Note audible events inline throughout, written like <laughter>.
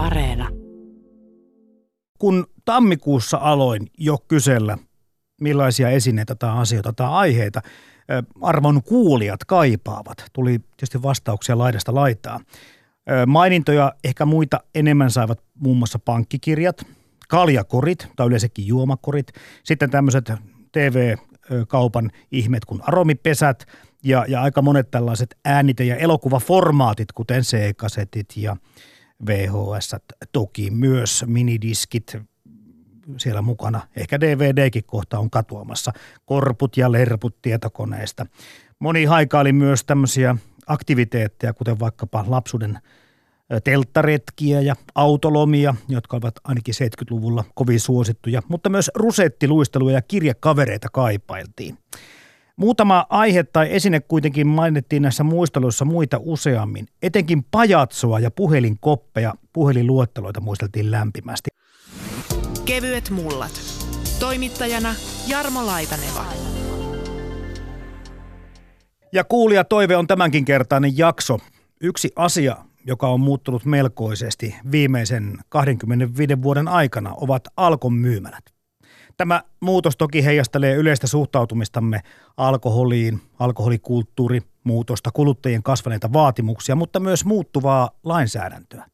Areena. Kun tammikuussa aloin jo kysellä, millaisia esineitä tai asioita tai aiheita arvon kuulijat kaipaavat, tuli tietysti vastauksia laidasta laitaa. Mainintoja ehkä muita enemmän saivat muun muassa pankkikirjat, kaljakorit tai yleensäkin juomakorit, sitten tämmöiset TV-kaupan ihmet kuin aromipesät ja, ja aika monet tällaiset äänite- ja elokuvaformaatit, kuten C-kasetit ja VHS, toki myös minidiskit siellä mukana. Ehkä DVDkin kohta on katoamassa. Korput ja lerput tietokoneesta. Moni haikaili myös tämmöisiä aktiviteetteja, kuten vaikkapa lapsuuden telttaretkiä ja autolomia, jotka ovat ainakin 70-luvulla kovin suosittuja, mutta myös rusettiluistelua ja kirjakavereita kaipailtiin. Muutama aihe tai esine kuitenkin mainittiin näissä muisteluissa muita useammin. Etenkin pajatsoa ja puhelinkoppeja, puhelinluetteloita muisteltiin lämpimästi. Kevyet mullat. Toimittajana Jarmo Laitaneva. Ja kuulija toive on tämänkin kertainen jakso. Yksi asia, joka on muuttunut melkoisesti viimeisen 25 vuoden aikana, ovat Alkon myymälät. Tämä muutos toki heijastelee yleistä suhtautumistamme alkoholiin, alkoholikulttuuri, muutosta, kuluttajien kasvaneita vaatimuksia, mutta myös muuttuvaa lainsäädäntöä.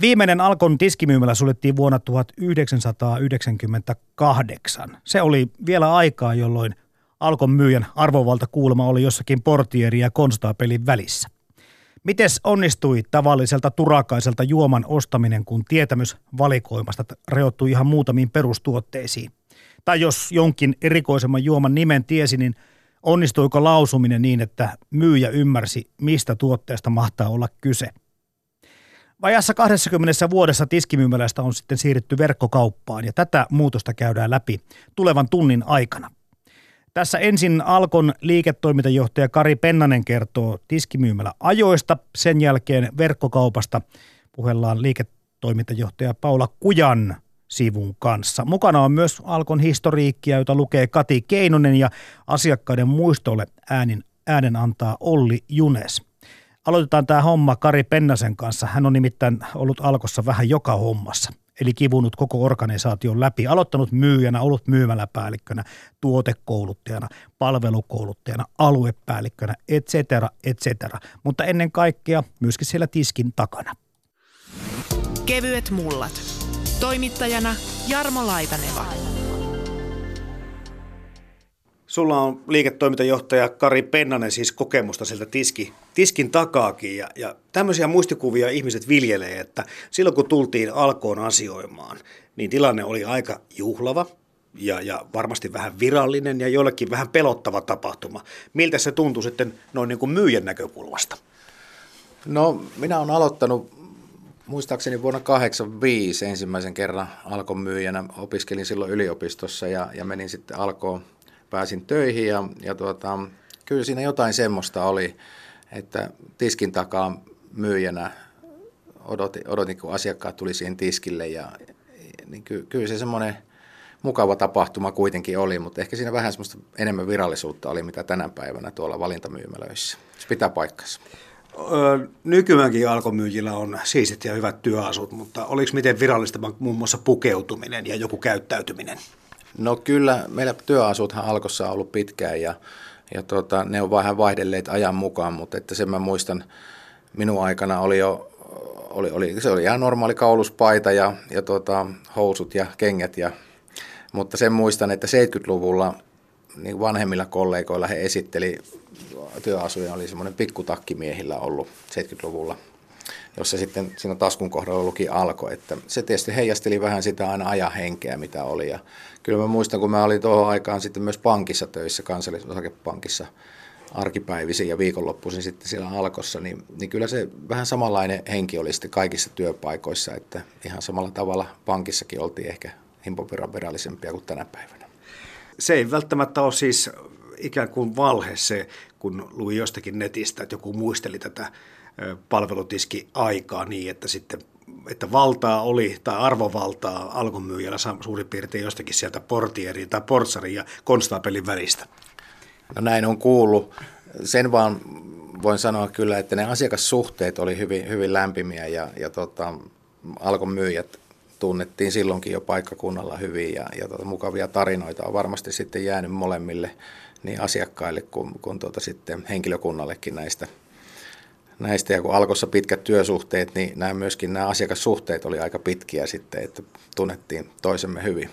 Viimeinen Alkon tiskimyymälä suljettiin vuonna 1998. Se oli vielä aikaa, jolloin Alkon myyjän arvovalta kuulema oli jossakin portieri ja konstaapelin välissä. Mites onnistui tavalliselta turakaiselta juoman ostaminen, kun tietämys valikoimasta reottui ihan muutamiin perustuotteisiin? Tai jos jonkin erikoisemman juoman nimen tiesi, niin onnistuiko lausuminen niin, että myyjä ymmärsi, mistä tuotteesta mahtaa olla kyse? Vajassa 20 vuodessa tiskimyymälästä on sitten siirrytty verkkokauppaan ja tätä muutosta käydään läpi tulevan tunnin aikana. Tässä ensin Alkon liiketoimintajohtaja Kari Pennanen kertoo tiskimyymälä ajoista, sen jälkeen verkkokaupasta puhellaan liiketoimintajohtaja Paula Kujan sivun kanssa. Mukana on myös Alkon historiikkia, jota lukee Kati Keinonen ja asiakkaiden muistolle äänin, äänen antaa Olli Junes. Aloitetaan tämä homma Kari Pennasen kanssa. Hän on nimittäin ollut Alkossa vähän joka hommassa eli kivunut koko organisaation läpi, aloittanut myyjänä, ollut myymäläpäällikkönä, tuotekouluttajana, palvelukouluttajana, aluepäällikkönä, et cetera, et cetera. Mutta ennen kaikkea myöskin siellä tiskin takana. Kevyet mullat. Toimittajana Jarmo Laitaneva. Sulla on liiketoimintajohtaja Kari Pennanen siis kokemusta sieltä tiski, tiskin takaakin ja, ja tämmöisiä muistikuvia ihmiset viljelee, että silloin kun tultiin alkoon asioimaan, niin tilanne oli aika juhlava ja, ja varmasti vähän virallinen ja jollekin vähän pelottava tapahtuma. Miltä se tuntui sitten noin niin kuin myyjän näkökulmasta? No minä olen aloittanut muistaakseni vuonna 1985 ensimmäisen kerran alkon myyjänä. Opiskelin silloin yliopistossa ja, ja menin sitten alkoon pääsin töihin ja, ja tuota, kyllä siinä jotain semmoista oli, että tiskin takaa myyjänä odotin, odotin kun asiakkaat tuli siihen tiskille ja niin ky, kyllä se semmoinen mukava tapahtuma kuitenkin oli, mutta ehkä siinä vähän semmoista enemmän virallisuutta oli, mitä tänä päivänä tuolla valintamyymälöissä. Se pitää paikkansa. Nykyäänkin alkomyyjillä on siisit ja hyvät työasut, mutta oliko miten virallista muun muassa pukeutuminen ja joku käyttäytyminen? No kyllä, meillä työasuthan alkossa on ollut pitkään ja, ja tota, ne on vähän vaihdelleet ajan mukaan, mutta että sen mä muistan, minun aikana oli jo, oli, oli, se oli ihan normaali kauluspaita ja, ja tota, housut ja kengät, ja, mutta sen muistan, että 70-luvulla niin vanhemmilla kollegoilla he esitteli, työasuja oli semmoinen pikkutakkimiehillä ollut 70-luvulla – jossa sitten siinä taskun kohdalla luki alko. Että se tietysti heijasteli vähän sitä aina ajan henkeä, mitä oli. Ja kyllä mä muistan, kun mä olin tuohon aikaan sitten myös pankissa töissä, kansallisosakepankissa arkipäivisin ja viikonloppuisin sitten siellä alkossa, niin, niin kyllä se vähän samanlainen henki oli sitten kaikissa työpaikoissa, että ihan samalla tavalla pankissakin oltiin ehkä himpopiran virallisempia kuin tänä päivänä. Se ei välttämättä ole siis ikään kuin valhe se, kun luin jostakin netistä, että joku muisteli tätä palvelutiski aikaa niin, että sitten että valtaa oli tai arvovaltaa alkomyyjällä suurin piirtein jostakin sieltä portierin tai portsarin ja konstaapelin välistä. No näin on kuullut. Sen vaan voin sanoa kyllä, että ne asiakassuhteet oli hyvin, hyvin lämpimiä ja, ja tota, Alkon myyjät tunnettiin silloinkin jo paikkakunnalla hyvin ja, ja tuota, mukavia tarinoita on varmasti sitten jäänyt molemmille niin asiakkaille kuin, kuin tuota sitten henkilökunnallekin näistä, näistä. Ja kun alkossa pitkät työsuhteet, niin nämä myöskin nämä asiakassuhteet oli aika pitkiä sitten, että tunnettiin toisemme hyvin.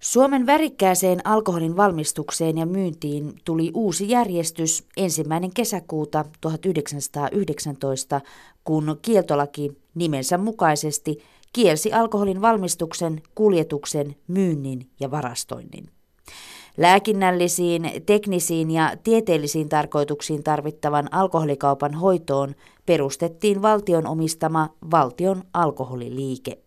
Suomen värikkääseen alkoholin valmistukseen ja myyntiin tuli uusi järjestys ensimmäinen kesäkuuta 1919, kun kieltolaki nimensä mukaisesti kielsi alkoholin valmistuksen, kuljetuksen, myynnin ja varastoinnin. Lääkinnällisiin, teknisiin ja tieteellisiin tarkoituksiin tarvittavan alkoholikaupan hoitoon perustettiin valtion omistama valtion alkoholiliike.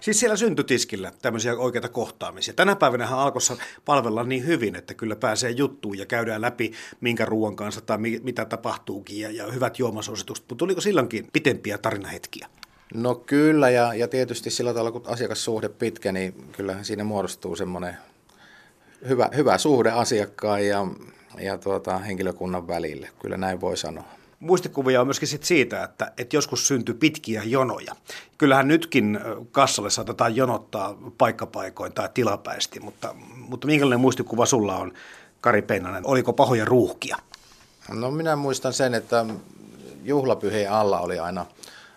Siis siellä syntytiskillä tämmöisiä oikeita kohtaamisia. Tänä päivänä alkossa palvella niin hyvin, että kyllä pääsee juttuun ja käydään läpi minkä ruoan kanssa tai mitä tapahtuukin ja, ja hyvät juomasuositukset. Mutta tuliko silloinkin pitempiä tarinahetkiä? No kyllä, ja, ja tietysti sillä tavalla, kun asiakassuhde pitkä, niin kyllähän siinä muodostuu semmoinen hyvä, hyvä suhde asiakkaan ja, ja tuota, henkilökunnan välille. Kyllä näin voi sanoa. Muistikuvia on myöskin sit siitä, että, että joskus syntyy pitkiä jonoja. Kyllähän nytkin kassalle saatetaan jonottaa paikkapaikoin tai tilapäisesti, mutta, mutta minkälainen muistikuva sulla on, Kari Pennanen? Oliko pahoja ruuhkia? No minä muistan sen, että juhlapyhien alla oli aina,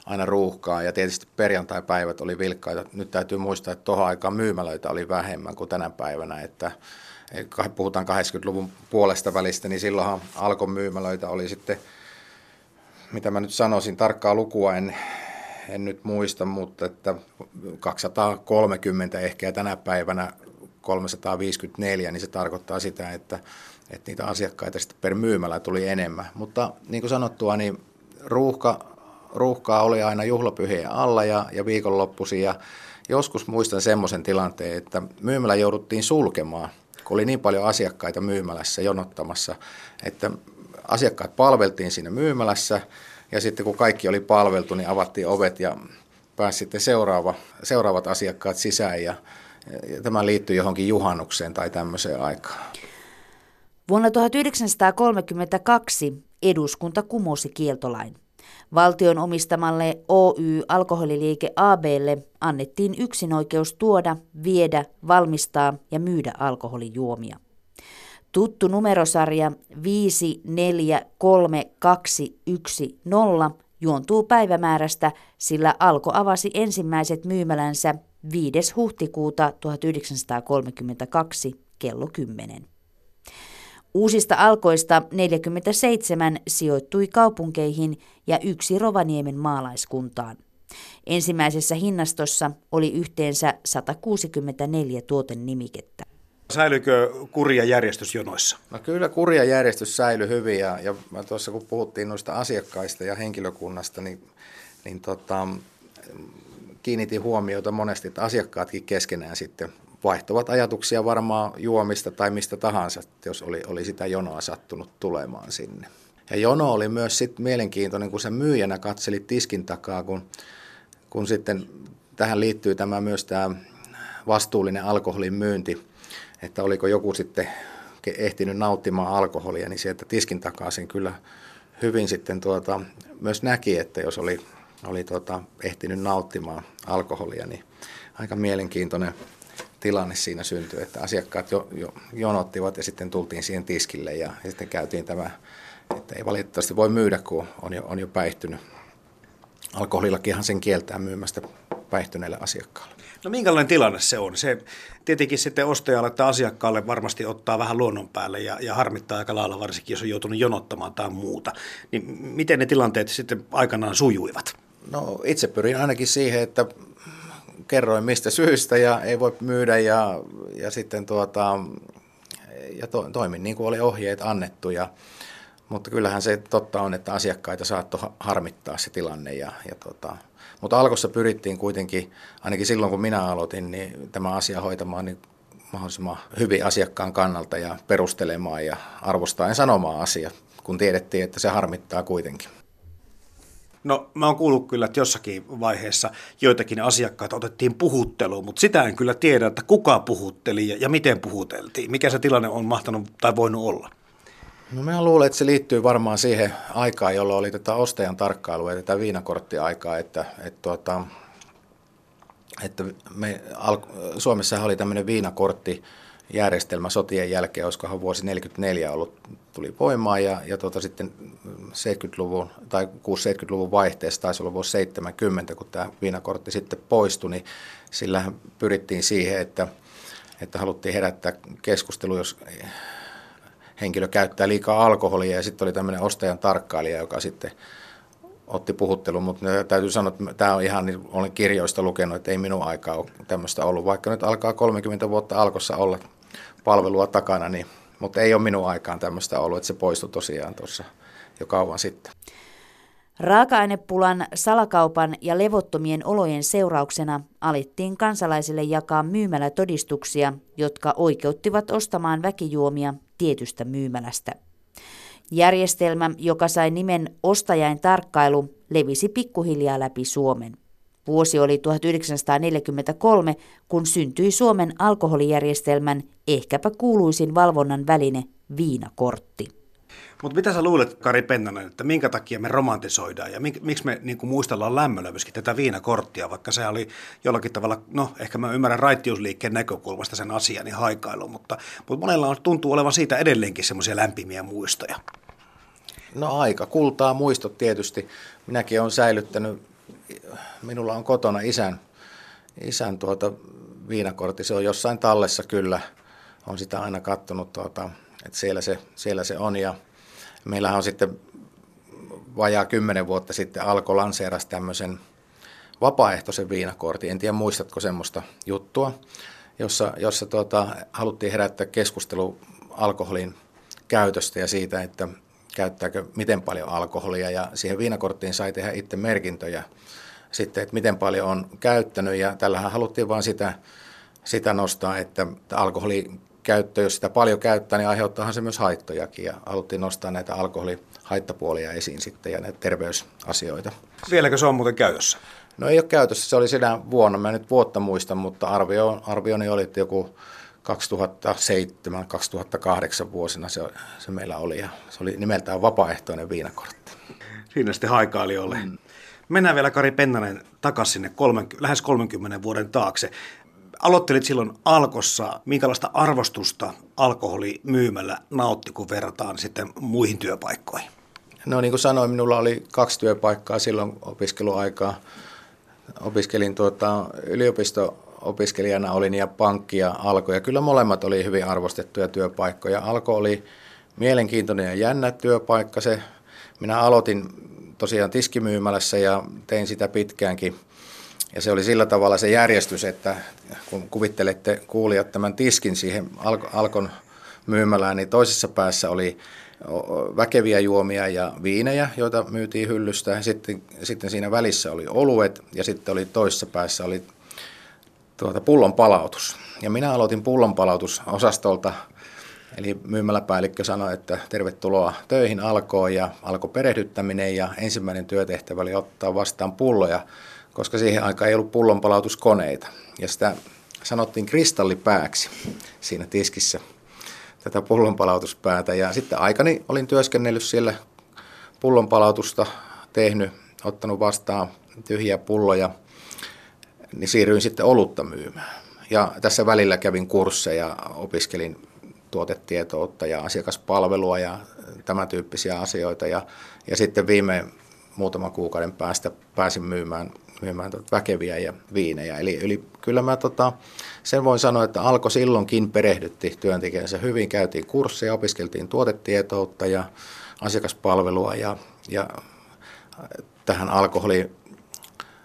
aina ruuhkaa ja tietysti perjantai-päivät oli vilkkaita. Nyt täytyy muistaa, että tuohon aikaan myymälöitä oli vähemmän kuin tänä päivänä, että puhutaan 80-luvun puolesta välistä, niin silloinhan alkon myymälöitä oli sitten – mitä mä nyt sanoisin, tarkkaa lukua en, en nyt muista, mutta että 230 ehkä ja tänä päivänä 354, niin se tarkoittaa sitä, että, että niitä asiakkaita sitten per myymälä tuli enemmän. Mutta niin kuin sanottua, niin ruuhka, ruuhkaa oli aina juhlapyhien alla ja, ja viikonloppuisin ja joskus muistan semmoisen tilanteen, että myymälä jouduttiin sulkemaan, kun oli niin paljon asiakkaita myymälässä jonottamassa, että asiakkaat palveltiin siinä myymälässä ja sitten kun kaikki oli palveltu, niin avattiin ovet ja pääsi sitten seuraava, seuraavat asiakkaat sisään ja, ja tämä liittyy johonkin juhannukseen tai tämmöiseen aikaan. Vuonna 1932 eduskunta kumosi kieltolain. Valtion omistamalle Oy Alkoholiliike ABlle annettiin yksinoikeus tuoda, viedä, valmistaa ja myydä alkoholijuomia. Tuttu numerosarja 543210 juontuu päivämäärästä, sillä Alko avasi ensimmäiset myymälänsä 5. huhtikuuta 1932 kello 10. Uusista alkoista 47 sijoittui kaupunkeihin ja yksi Rovaniemen maalaiskuntaan. Ensimmäisessä hinnastossa oli yhteensä 164 tuotennimikettä. Säilyykö kurja järjestys jonoissa? No kyllä kurja järjestys säilyi hyvin ja, ja tuossa kun puhuttiin noista asiakkaista ja henkilökunnasta, niin, niin tota, kiinnitin huomiota monesti, että asiakkaatkin keskenään sitten vaihtuvat ajatuksia varmaan juomista tai mistä tahansa, jos oli, oli sitä jonoa sattunut tulemaan sinne. Ja jono oli myös sit mielenkiintoinen, kun se myyjänä katseli tiskin takaa, kun, kun sitten tähän liittyy tämä myös tämä vastuullinen alkoholin myynti, että oliko joku sitten ehtinyt nauttimaan alkoholia, niin sieltä tiskin takaa sen kyllä hyvin sitten tuota, myös näki, että jos oli, oli tuota, ehtinyt nauttimaan alkoholia, niin aika mielenkiintoinen tilanne siinä syntyi, että asiakkaat jo, jo jonottivat ja sitten tultiin siihen tiskille ja, ja sitten käytiin tämä, että ei valitettavasti voi myydä, kun on jo, on jo päihtynyt. Alkoholillakinhan sen kieltää myymästä päihtyneelle asiakkaalle. No minkälainen tilanne se on? Se tietenkin sitten ostajalle tai asiakkaalle varmasti ottaa vähän luonnon päälle ja, ja harmittaa aika lailla, varsinkin jos on joutunut jonottamaan tai muuta. Niin miten ne tilanteet sitten aikanaan sujuivat? No itse pyrin ainakin siihen, että kerroin mistä syystä ja ei voi myydä ja, ja sitten tuota, ja to, toimin niin kuin oli ohjeet annettu. Ja, mutta kyllähän se totta on, että asiakkaita saattoi harmittaa se tilanne ja, ja tota, mutta alkossa pyrittiin kuitenkin, ainakin silloin kun minä aloitin, niin tämä asia hoitamaan niin mahdollisimman hyvin asiakkaan kannalta ja perustelemaan ja arvostaen sanomaan asia, kun tiedettiin, että se harmittaa kuitenkin. No mä oon kuullut kyllä, että jossakin vaiheessa joitakin asiakkaita otettiin puhutteluun, mutta sitä en kyllä tiedä, että kuka puhutteli ja, ja miten puhuteltiin. Mikä se tilanne on mahtanut tai voinut olla? No mä luulen, että se liittyy varmaan siihen aikaan, jolloin oli tätä ostajan tarkkailua ja tätä viinakorttiaikaa, että, että, tuota, että me, Suomessa oli tämmöinen viinakortti, järjestelmä sotien jälkeen, olisikohan vuosi 1944 ollut, tuli voimaan ja, ja tota sitten 70-luvun tai 60-70-luvun vaihteessa taisi olla vuosi 70, kun tämä viinakortti sitten poistui, niin sillähän pyrittiin siihen, että, että haluttiin herättää keskustelu, jos henkilö käyttää liikaa alkoholia ja sitten oli tämmöinen ostajan tarkkailija, joka sitten otti puhuttelun, mutta täytyy sanoa, että tämä on ihan, niin olen kirjoista lukenut, että ei minun aikaa ole tämmöistä ollut, vaikka nyt alkaa 30 vuotta alkossa olla palvelua takana, niin, mutta ei ole minun aikaan tämmöistä ollut, että se poistui tosiaan tuossa jo kauan sitten. Raaka-ainepulan, salakaupan ja levottomien olojen seurauksena alittiin kansalaisille jakaa myymälätodistuksia, jotka oikeuttivat ostamaan väkijuomia tietystä myymälästä. Järjestelmä, joka sai nimen ostajain tarkkailu, levisi pikkuhiljaa läpi Suomen. Vuosi oli 1943, kun syntyi Suomen alkoholijärjestelmän ehkäpä kuuluisin valvonnan väline viinakortti. Mutta mitä sä luulet, Kari Pennanen, että minkä takia me romantisoidaan ja mik, miksi me niin kuin muistellaan lämmöllä myöskin tätä viinakorttia, vaikka se oli jollakin tavalla, no ehkä mä ymmärrän raittiusliikkeen näkökulmasta sen asian niin haikailu, mutta, mutta monella on, tuntuu olevan siitä edelleenkin semmoisia lämpimiä muistoja. No aika kultaa muistot tietysti. Minäkin olen säilyttänyt, minulla on kotona isän, isän tuota viinakortti, se on jossain tallessa kyllä, on sitä aina kattonut, tuota, että siellä se, siellä se on. Ja meillähän on sitten vajaa kymmenen vuotta sitten alkoi lanseeras tämmöisen vapaaehtoisen viinakortin. En tiedä muistatko semmoista juttua, jossa, jossa tuota, haluttiin herättää keskustelu alkoholin käytöstä ja siitä, että käyttääkö miten paljon alkoholia ja siihen viinakorttiin sai tehdä itse merkintöjä sitten, että miten paljon on käyttänyt ja tällähän haluttiin vain sitä, sitä nostaa, että alkoholi käyttö, jos sitä paljon käyttää, niin aiheuttaahan se myös haittojakin ja haluttiin nostaa näitä alkoholihaittapuolia esiin sitten ja näitä terveysasioita. Vieläkö se on muuten käytössä? No ei ole käytössä, se oli sinä vuonna, mä nyt vuotta muistan, mutta arvio, arvioni oli, että joku 2007-2008 vuosina se, se meillä oli ja se oli nimeltään vapaaehtoinen viinakortti. Siinä sitten haikaili oli. Mm. Mennään vielä Kari Pennanen takaisin sinne 30, lähes 30 vuoden taakse. Aloittelit silloin Alkossa. Minkälaista arvostusta alkoholi myymällä nautti, kun verrataan sitten muihin työpaikkoihin? No niin kuin sanoin, minulla oli kaksi työpaikkaa silloin opiskeluaikaa. Opiskelin tuota, yliopisto-opiskelijana olin ja pankki ja Alko. Ja kyllä molemmat oli hyvin arvostettuja työpaikkoja. Alko oli mielenkiintoinen ja jännä työpaikka. Se, minä aloitin tosiaan tiskimyymälässä ja tein sitä pitkäänkin – ja se oli sillä tavalla se järjestys, että kun kuvittelette kuulijat tämän tiskin siihen Alkon myymälään, niin toisessa päässä oli väkeviä juomia ja viinejä, joita myytiin hyllystä. Sitten, sitten siinä välissä oli oluet ja sitten oli toisessa päässä oli tuota pullon palautus. Ja minä aloitin pullon palautusosastolta, eli myymäläpäällikkö sanoi, että tervetuloa töihin alkoon ja alkoi perehdyttäminen ja ensimmäinen työtehtävä oli ottaa vastaan pulloja koska siihen aikaan ei ollut pullonpalautuskoneita. Ja sitä sanottiin kristallipääksi siinä tiskissä tätä pullonpalautuspäätä. Ja sitten aikani olin työskennellyt siellä pullonpalautusta tehnyt, ottanut vastaan tyhjiä pulloja, niin siirryin sitten olutta myymään. Ja tässä välillä kävin kursseja, opiskelin tuotetietoutta ja asiakaspalvelua ja tämän tyyppisiä asioita. Ja, ja sitten viime muutaman kuukauden päästä pääsin myymään myymään tuota väkeviä ja viinejä. Eli, eli kyllä mä tota, sen voin sanoa, että alkoi silloinkin perehdytti työntekijänsä hyvin. Käytiin kursseja, opiskeltiin tuotetietoutta ja asiakaspalvelua ja, ja tähän alkoholi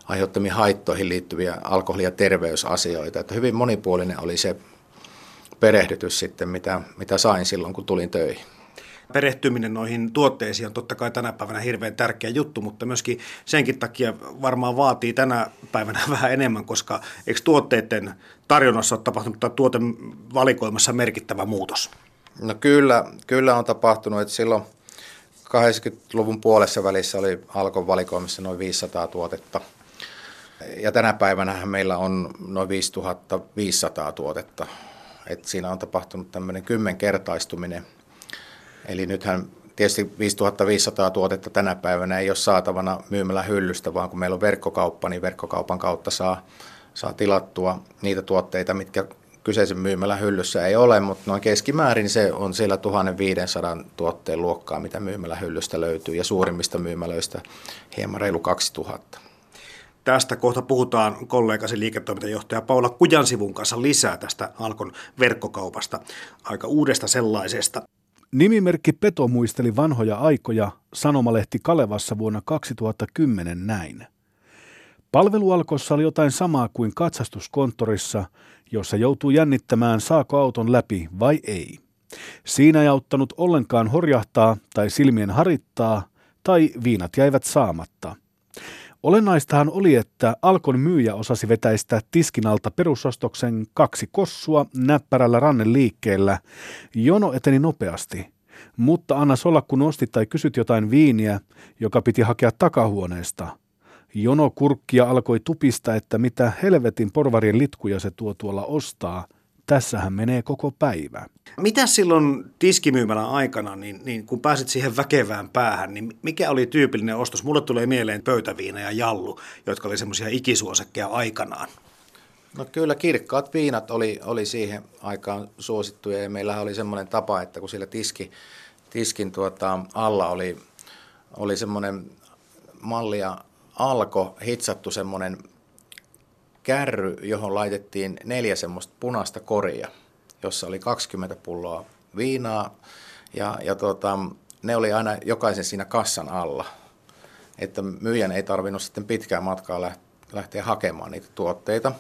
aiheuttamiin haittoihin liittyviä alkoholi- ja terveysasioita. Että hyvin monipuolinen oli se perehdytys sitten, mitä, mitä sain silloin, kun tulin töihin perehtyminen noihin tuotteisiin on totta kai tänä päivänä hirveän tärkeä juttu, mutta myöskin senkin takia varmaan vaatii tänä päivänä <laughs> vähän enemmän, koska eikö tuotteiden tarjonnassa ole tapahtunut tai tuotevalikoimassa merkittävä muutos? No kyllä, kyllä on tapahtunut, että silloin 80-luvun puolessa välissä oli Alkon valikoimassa noin 500 tuotetta. Ja tänä päivänä meillä on noin 5500 tuotetta. Et siinä on tapahtunut tämmöinen kymmenkertaistuminen Eli nythän tietysti 5500 tuotetta tänä päivänä ei ole saatavana myymällä hyllystä, vaan kun meillä on verkkokauppa, niin verkkokaupan kautta saa, saa tilattua niitä tuotteita, mitkä kyseisen myymällä hyllyssä ei ole, mutta noin keskimäärin se on siellä 1500 tuotteen luokkaa, mitä myymällä hyllystä löytyy, ja suurimmista myymälöistä hieman reilu 2000. Tästä kohta puhutaan kollegasi liiketoimintajohtaja Paula Kujansivun kanssa lisää tästä Alkon verkkokaupasta, aika uudesta sellaisesta. Nimimerkki Peto muisteli vanhoja aikoja sanomalehti Kalevassa vuonna 2010 näin. Palvelualkossa oli jotain samaa kuin katsastuskonttorissa, jossa joutuu jännittämään saako auton läpi vai ei. Siinä ei auttanut ollenkaan horjahtaa tai silmien harittaa tai viinat jäivät saamatta – Olennaistahan oli, että Alkon myyjä osasi vetäistä tiskin alta perusostoksen kaksi kossua näppärällä rannen liikkeellä. Jono eteni nopeasti, mutta anna olla kun ostit tai kysyt jotain viiniä, joka piti hakea takahuoneesta. Jono kurkkia alkoi tupista, että mitä helvetin porvarien litkuja se tuo tuolla ostaa – tässähän menee koko päivä. Mitä silloin tiskimyymälän aikana, niin, niin kun pääsit siihen väkevään päähän, niin mikä oli tyypillinen ostos? Mulle tulee mieleen pöytäviina ja jallu, jotka oli semmoisia ikisuosekkeja aikanaan. No kyllä kirkkaat viinat oli, oli siihen aikaan suosittuja ja meillähän oli semmoinen tapa, että kun siellä tiski, tiskin tuota, alla oli, oli semmoinen mallia alko hitsattu semmoinen kärry, johon laitettiin neljä semmoista punaista koria, jossa oli 20 pulloa viinaa ja, ja tota, ne oli aina jokaisen siinä kassan alla. Että myyjän ei tarvinnut sitten pitkää matkaa lähteä hakemaan niitä tuotteita.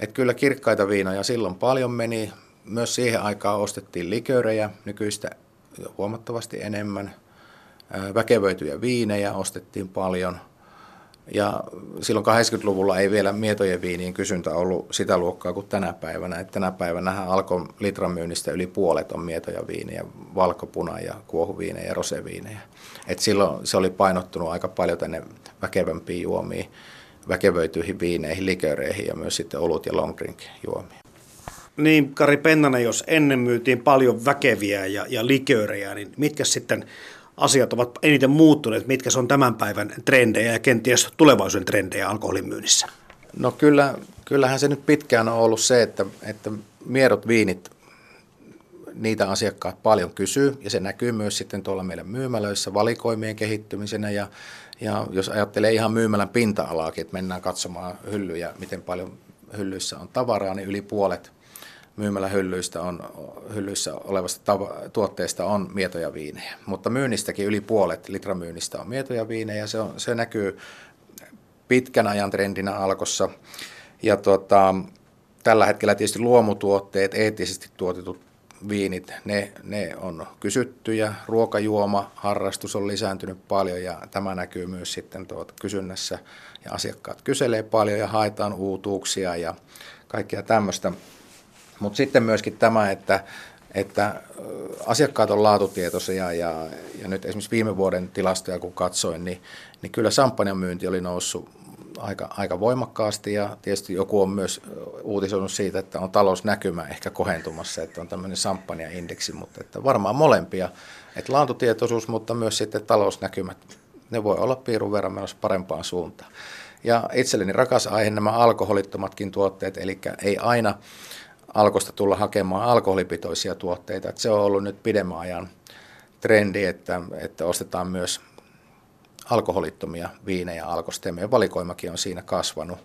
Et kyllä kirkkaita viinoja silloin paljon meni. Myös siihen aikaan ostettiin liköörejä nykyistä huomattavasti enemmän. Väkevöityjä viinejä ostettiin paljon – ja silloin 80-luvulla ei vielä mietojen viinien kysyntä ollut sitä luokkaa kuin tänä päivänä. Että tänä päivänä alkoi litran myynnistä yli puolet on mietoja viiniä, valkopuna ja kuohuviinejä ja roseviinejä. Et silloin se oli painottunut aika paljon tänne väkevämpiin juomiin, väkevöityihin viineihin, liköreihin ja myös sitten olut ja long drink juomiin. Niin, Kari Pennanen, jos ennen myytiin paljon väkeviä ja, ja liköörejä, niin mitkä sitten asiat ovat eniten muuttuneet, mitkä on tämän päivän trendejä ja kenties tulevaisuuden trendejä alkoholin myynnissä? No kyllä, kyllähän se nyt pitkään on ollut se, että, että mierot viinit, niitä asiakkaat paljon kysyy ja se näkyy myös sitten tuolla meidän myymälöissä valikoimien kehittymisenä ja, ja jos ajattelee ihan myymälän pinta-alaakin, että mennään katsomaan hyllyjä, miten paljon hyllyissä on tavaraa, niin yli puolet myymällä hyllyistä on, hyllyissä olevasta tuotteesta on mietoja viinejä. Mutta myynnistäkin yli puolet litramyynnistä on mietoja viinejä. Se, on, se näkyy pitkän ajan trendinä alkossa. Ja tuota, tällä hetkellä tietysti luomutuotteet, eettisesti tuotetut viinit, ne, ne on kysyttyjä. Ruokajuoma, harrastus on lisääntynyt paljon ja tämä näkyy myös sitten tuota kysynnässä. Ja asiakkaat kyselee paljon ja haetaan uutuuksia ja kaikkea tämmöistä. Mutta sitten myöskin tämä, että, että asiakkaat on laatutietoisia ja, ja nyt esimerkiksi viime vuoden tilastoja kun katsoin, niin, niin kyllä samppanjan myynti oli noussut aika, aika voimakkaasti ja tietysti joku on myös uutisoinut siitä, että on talousnäkymä ehkä kohentumassa, että on tämmöinen samppanjaindeksi, mutta että varmaan molempia, että laatutietoisuus, mutta myös sitten talousnäkymät, ne voi olla piirun verran menossa parempaan suuntaan. Ja itselleni rakas aihe nämä alkoholittomatkin tuotteet, eli ei aina alkosta tulla hakemaan alkoholipitoisia tuotteita. Että se on ollut nyt pidemmän ajan trendi, että, että ostetaan myös alkoholittomia viinejä alkosta ja meidän valikoimakin on siinä kasvanut.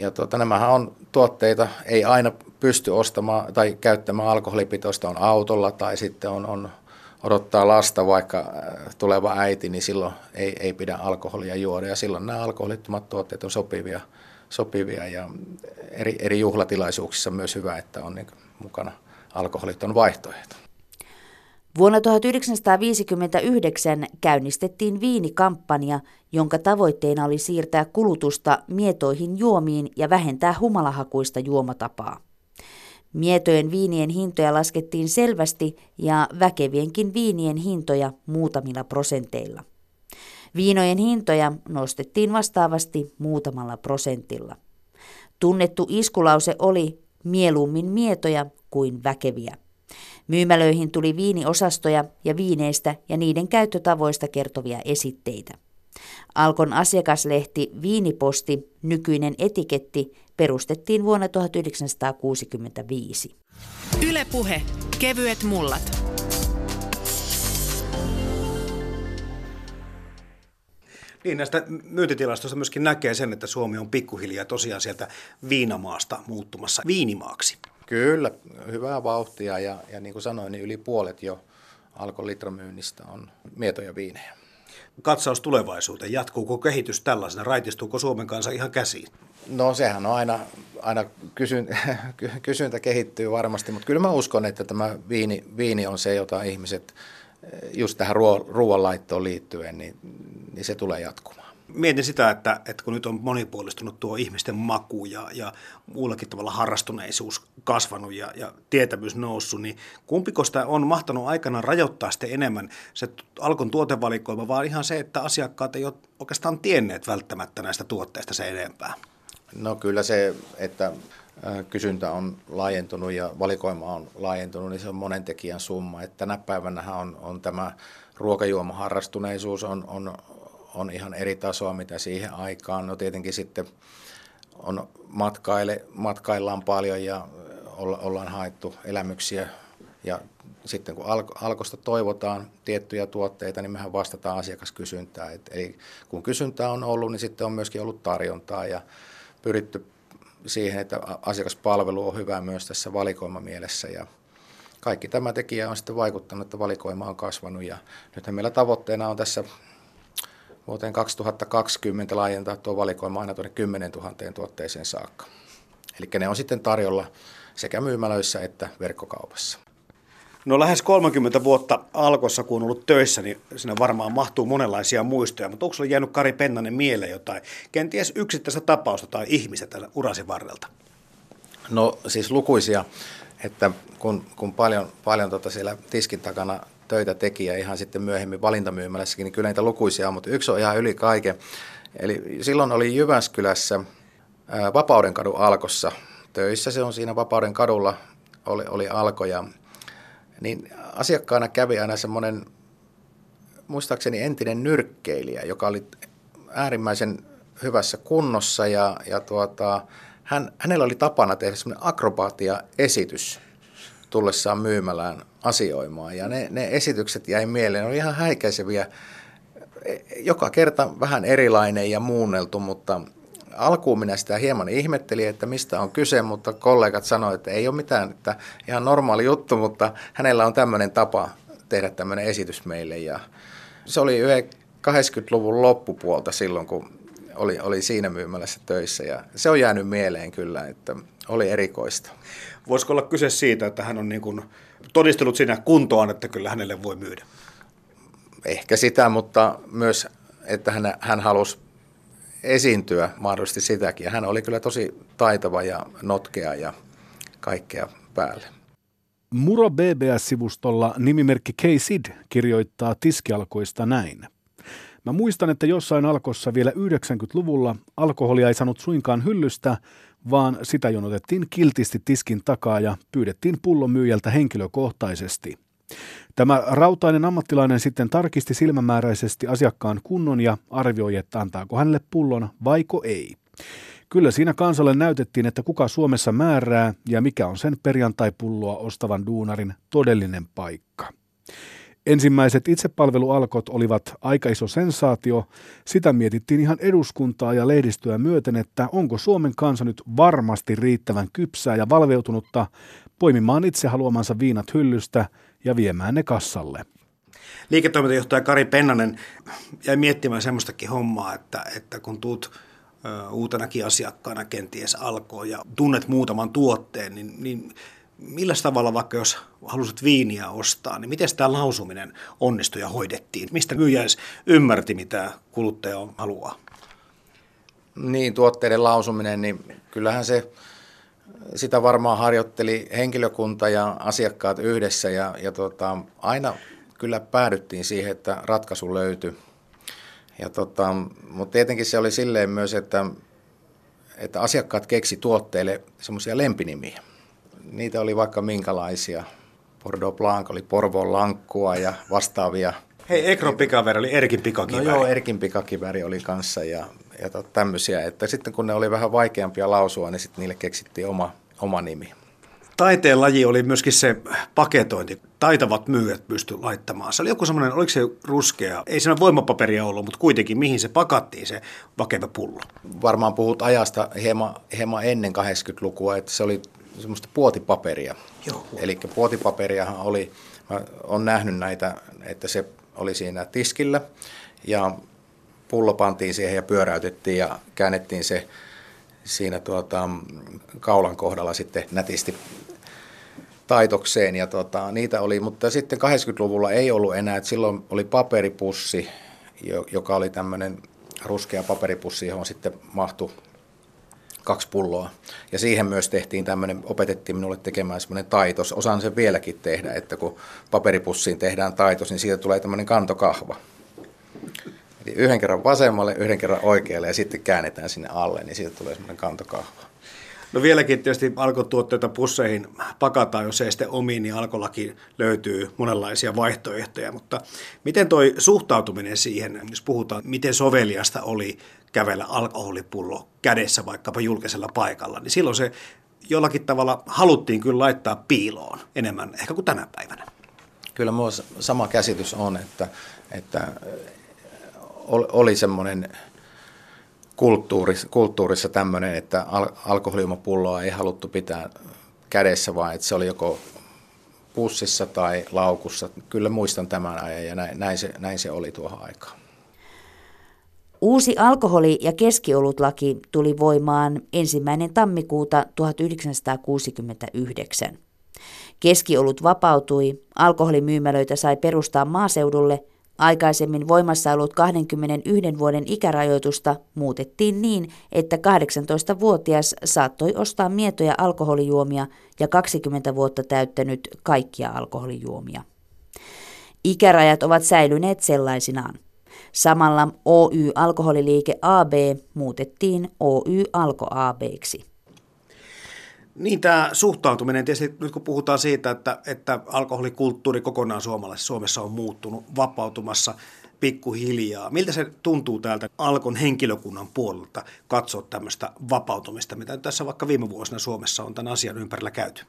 Ja tuota, nämähän on tuotteita, ei aina pysty ostamaan tai käyttämään alkoholipitoista on autolla tai sitten on, on odottaa lasta vaikka äh, tuleva äiti, niin silloin ei, ei pidä alkoholia juoda ja silloin nämä alkoholittomat tuotteet on sopivia sopivia ja eri, eri juhlatilaisuuksissa myös hyvä, että on niin mukana alkoholiton vaihtoehto. Vuonna 1959 käynnistettiin viinikampanja, jonka tavoitteena oli siirtää kulutusta mietoihin juomiin ja vähentää humalahakuista juomatapaa. Mietojen viinien hintoja laskettiin selvästi ja väkevienkin viinien hintoja muutamilla prosenteilla. Viinojen hintoja nostettiin vastaavasti muutamalla prosentilla. Tunnettu iskulause oli mieluummin mietoja kuin väkeviä. Myymälöihin tuli viiniosastoja ja viineistä ja niiden käyttötavoista kertovia esitteitä. Alkon asiakaslehti Viiniposti, nykyinen etiketti, perustettiin vuonna 1965. Ylepuhe kevyet mullat. Niin, näistä myyntitilastoista myöskin näkee sen, että Suomi on pikkuhiljaa tosiaan sieltä viinamaasta muuttumassa viinimaaksi. Kyllä, hyvää vauhtia ja, ja niin kuin sanoin, niin yli puolet jo alkon litramyynnistä on mietoja viinejä. Katsaus tulevaisuuteen, jatkuuko kehitys tällaisena, raitistuuko Suomen kanssa ihan käsiin? No sehän on aina, aina kysyn, <laughs> kysyntä kehittyy varmasti, mutta kyllä mä uskon, että tämä viini, viini on se, jota ihmiset just tähän ruoanlaittoon liittyen, niin, niin se tulee jatkumaan. Mietin sitä, että, että kun nyt on monipuolistunut tuo ihmisten maku ja, ja muullakin tavalla harrastuneisuus kasvanut ja, ja tietämys noussut, niin kumpiko sitä on mahtanut aikana rajoittaa sitten enemmän se alkon tuotevalikoima, vaan ihan se, että asiakkaat ei ole oikeastaan tienneet välttämättä näistä tuotteista se enempää? No kyllä se, että kysyntä on laajentunut ja valikoima on laajentunut, niin se on monen tekijän summa. Että tänä päivänä on, on tämä ruokajuomaharrastuneisuus on, on, on ihan eri tasoa, mitä siihen aikaan. No tietenkin sitten on matkaile, matkaillaan paljon ja olla, ollaan haettu elämyksiä ja sitten kun alkosta toivotaan tiettyjä tuotteita, niin mehän vastataan asiakaskysyntää. eli kun kysyntää on ollut, niin sitten on myöskin ollut tarjontaa ja pyritty siihen, että asiakaspalvelu on hyvä myös tässä valikoimamielessä ja kaikki tämä tekijä on sitten vaikuttanut, että valikoima on kasvanut ja nythän meillä tavoitteena on tässä vuoteen 2020 laajentaa tuo valikoima aina tuonne 10 000 tuotteeseen saakka. Eli ne on sitten tarjolla sekä myymälöissä että verkkokaupassa. No lähes 30 vuotta alkossa, kun on ollut töissä, niin siinä varmaan mahtuu monenlaisia muistoja, mutta onko sinulle jäänyt Kari Pennanen mieleen jotain, kenties yksittäistä tapausta tai ihmistä tällä urasi varrelta? No siis lukuisia, että kun, kun paljon, paljon tota siellä tiskin takana töitä teki ja ihan sitten myöhemmin valintamyymälässäkin, niin kyllä niitä lukuisia on, mutta yksi on ihan yli kaiken. Eli silloin oli Jyväskylässä Vapaudenkadun alkossa töissä, se on siinä Vapauden kadulla, oli, oli alko ja niin asiakkaana kävi aina semmoinen, muistaakseni entinen nyrkkeilijä, joka oli äärimmäisen hyvässä kunnossa ja, ja tuota, hän, hänellä oli tapana tehdä semmoinen akrobaatia-esitys tullessaan myymälään asioimaan. Ja ne, ne esitykset jäi mieleen, ne oli ihan häikäiseviä, joka kerta vähän erilainen ja muunneltu, mutta alkuun minä sitä hieman ihmettelin, että mistä on kyse, mutta kollegat sanoivat, että ei ole mitään, että ihan normaali juttu, mutta hänellä on tämmöinen tapa tehdä tämmöinen esitys meille. Ja se oli 80-luvun loppupuolta silloin, kun oli, oli siinä myymälässä töissä ja se on jäänyt mieleen kyllä, että oli erikoista. Voisiko olla kyse siitä, että hän on niin kuin todistellut siinä kuntoon, että kyllä hänelle voi myydä? Ehkä sitä, mutta myös, että hän, hän halusi esiintyä mahdollisesti sitäkin. Hän oli kyllä tosi taitava ja notkea ja kaikkea päälle. Muro BBS-sivustolla nimimerkki K-Sid kirjoittaa tiskialkoista näin. Mä muistan, että jossain alkossa vielä 90-luvulla alkoholia ei saanut suinkaan hyllystä, vaan sitä jonotettiin kiltisti tiskin takaa ja pyydettiin pullon myyjältä henkilökohtaisesti. Tämä rautainen ammattilainen sitten tarkisti silmämääräisesti asiakkaan kunnon ja arvioi, että antaako hänelle pullon vaiko ei. Kyllä siinä kansalle näytettiin, että kuka Suomessa määrää ja mikä on sen perjantai-pulloa ostavan duunarin todellinen paikka. Ensimmäiset itsepalvelualkot olivat aika iso sensaatio. Sitä mietittiin ihan eduskuntaa ja lehdistöä myöten, että onko Suomen kansa nyt varmasti riittävän kypsää ja valveutunutta poimimaan itse haluamansa viinat hyllystä ja viemään ne kassalle. Liiketoimintajohtaja Kari Pennanen jäi miettimään semmoistakin hommaa, että, että kun tuut uutenakin asiakkaana kenties alkoi ja tunnet muutaman tuotteen, niin, niin millä tavalla vaikka jos halusit viiniä ostaa, niin miten tämä lausuminen onnistui ja hoidettiin? Mistä myyjä ymmärti, mitä kuluttaja haluaa? Niin, tuotteiden lausuminen, niin kyllähän se sitä varmaan harjoitteli henkilökunta ja asiakkaat yhdessä ja, ja tota, aina kyllä päädyttiin siihen, että ratkaisu löytyi. Ja tota, mutta tietenkin se oli silleen myös, että, että asiakkaat keksi tuotteille semmoisia lempinimiä. Niitä oli vaikka minkälaisia. Bordeaux Blanc oli Porvoon lankkua ja vastaavia. Hei, Ekron pikaveri oli Erkin pikakiveri. No joo, Erkin pikakiveri oli kanssa ja, ja tämmöisiä. Että sitten kun ne oli vähän vaikeampia lausua, niin sitten niille keksittiin oma, oma nimi. Taiteen laji oli myöskin se paketointi. Taitavat myyjät pysty laittamaan. Se oli joku semmoinen, oliko se ruskea, ei siinä voimapaperia ollut, mutta kuitenkin mihin se pakattiin se vakeva pullo. Varmaan puhut ajasta hieman, hieman ennen 80-lukua, että se oli semmoista puotipaperia. Joo. Eli puotipaperiahan oli, mä olen nähnyt näitä, että se oli siinä tiskillä ja pullo pantiin siihen ja pyöräytettiin ja käännettiin se siinä tuota, kaulan kohdalla sitten nätisti taitokseen. Ja tuota, niitä oli, mutta sitten 80-luvulla ei ollut enää, että silloin oli paperipussi, joka oli tämmöinen ruskea paperipussi, johon sitten mahtui kaksi pulloa. Ja siihen myös tehtiin tämmöinen, opetettiin minulle tekemään semmoinen taitos. Osaan sen vieläkin tehdä, että kun paperipussiin tehdään taitos, niin siitä tulee tämmöinen kantokahva. Eli yhden kerran vasemmalle, yhden kerran oikealle ja sitten käännetään sinne alle, niin siitä tulee semmoinen kantokahva. No vieläkin tietysti alkotuotteita pusseihin pakataan, jos ei sitten omiin, niin alkolakin löytyy monenlaisia vaihtoehtoja, mutta miten toi suhtautuminen siihen, jos puhutaan, miten soveliasta oli kävellä alkoholipullo kädessä vaikkapa julkisella paikalla, niin silloin se jollakin tavalla haluttiin kyllä laittaa piiloon enemmän ehkä kuin tänä päivänä. Kyllä minulla sama käsitys on, että, että oli semmoinen kulttuurissa, kulttuurissa tämmöinen, että al- alkoholiumapulloa ei haluttu pitää kädessä, vaan että se oli joko pussissa tai laukussa. Kyllä muistan tämän ajan ja näin, näin, se, näin se oli tuohon aikaan. Uusi alkoholi- ja keskiolutlaki tuli voimaan ensimmäinen tammikuuta 1969. Keskiolut vapautui, alkoholimyymälöitä sai perustaa maaseudulle – Aikaisemmin voimassa ollut 21 vuoden ikärajoitusta muutettiin niin, että 18-vuotias saattoi ostaa mietoja alkoholijuomia ja 20 vuotta täyttänyt kaikkia alkoholijuomia. Ikärajat ovat säilyneet sellaisinaan. Samalla Oy Alkoholiliike AB muutettiin Oy Alko ABksi. Niin tämä suhtautuminen, tietysti nyt kun puhutaan siitä, että, että alkoholikulttuuri kokonaan suomalaisessa Suomessa on muuttunut, vapautumassa pikkuhiljaa. Miltä se tuntuu täältä Alkon henkilökunnan puolelta katsoa tämmöistä vapautumista, mitä tässä vaikka viime vuosina Suomessa on tämän asian ympärillä käyty?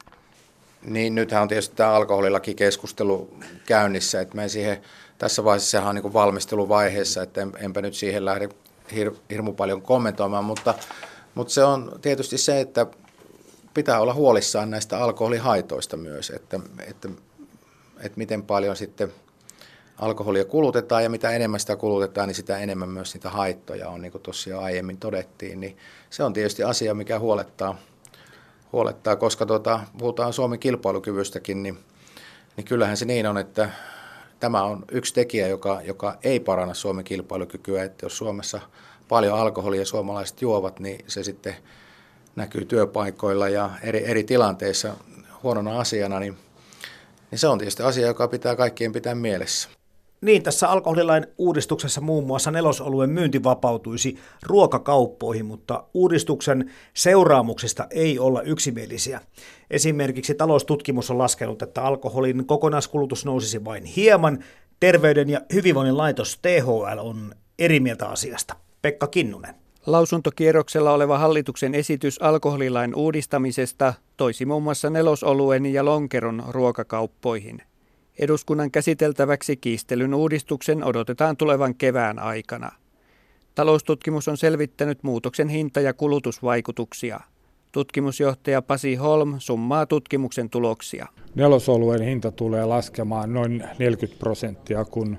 Niin, nythän on tietysti tämä alkoholilaki keskustelu käynnissä, että me siihen, tässä vaiheessa on niin valmisteluvaiheessa, että en, enpä nyt siihen lähde hir, hirmu paljon kommentoimaan, mutta, mutta se on tietysti se, että pitää olla huolissaan näistä alkoholihaitoista myös, että, että, että miten paljon sitten alkoholia kulutetaan ja mitä enemmän sitä kulutetaan, niin sitä enemmän myös niitä haittoja on, niin kuin tuossa jo aiemmin todettiin. Niin se on tietysti asia, mikä huolettaa, huolettaa koska tuota, puhutaan Suomen kilpailukyvystäkin, niin, niin kyllähän se niin on, että tämä on yksi tekijä, joka, joka ei paranna Suomen kilpailukykyä, että jos Suomessa paljon alkoholia suomalaiset juovat, niin se sitten – näkyy työpaikoilla ja eri, eri tilanteissa huonona asiana, niin, niin se on tietysti asia, joka pitää kaikkien pitää mielessä. Niin, tässä alkoholilain uudistuksessa muun muassa nelosoluen myynti vapautuisi ruokakauppoihin, mutta uudistuksen seuraamuksista ei olla yksimielisiä. Esimerkiksi taloustutkimus on laskenut, että alkoholin kokonaiskulutus nousisi vain hieman. Terveyden ja hyvinvoinnin laitos THL on eri mieltä asiasta. Pekka Kinnunen. Lausuntokierroksella oleva hallituksen esitys alkoholilain uudistamisesta toisi muun muassa nelosoluen ja lonkeron ruokakauppoihin. Eduskunnan käsiteltäväksi kiistelyn uudistuksen odotetaan tulevan kevään aikana. Taloustutkimus on selvittänyt muutoksen hinta- ja kulutusvaikutuksia. Tutkimusjohtaja Pasi Holm summaa tutkimuksen tuloksia. Nelosoluen hinta tulee laskemaan noin 40 prosenttia, kun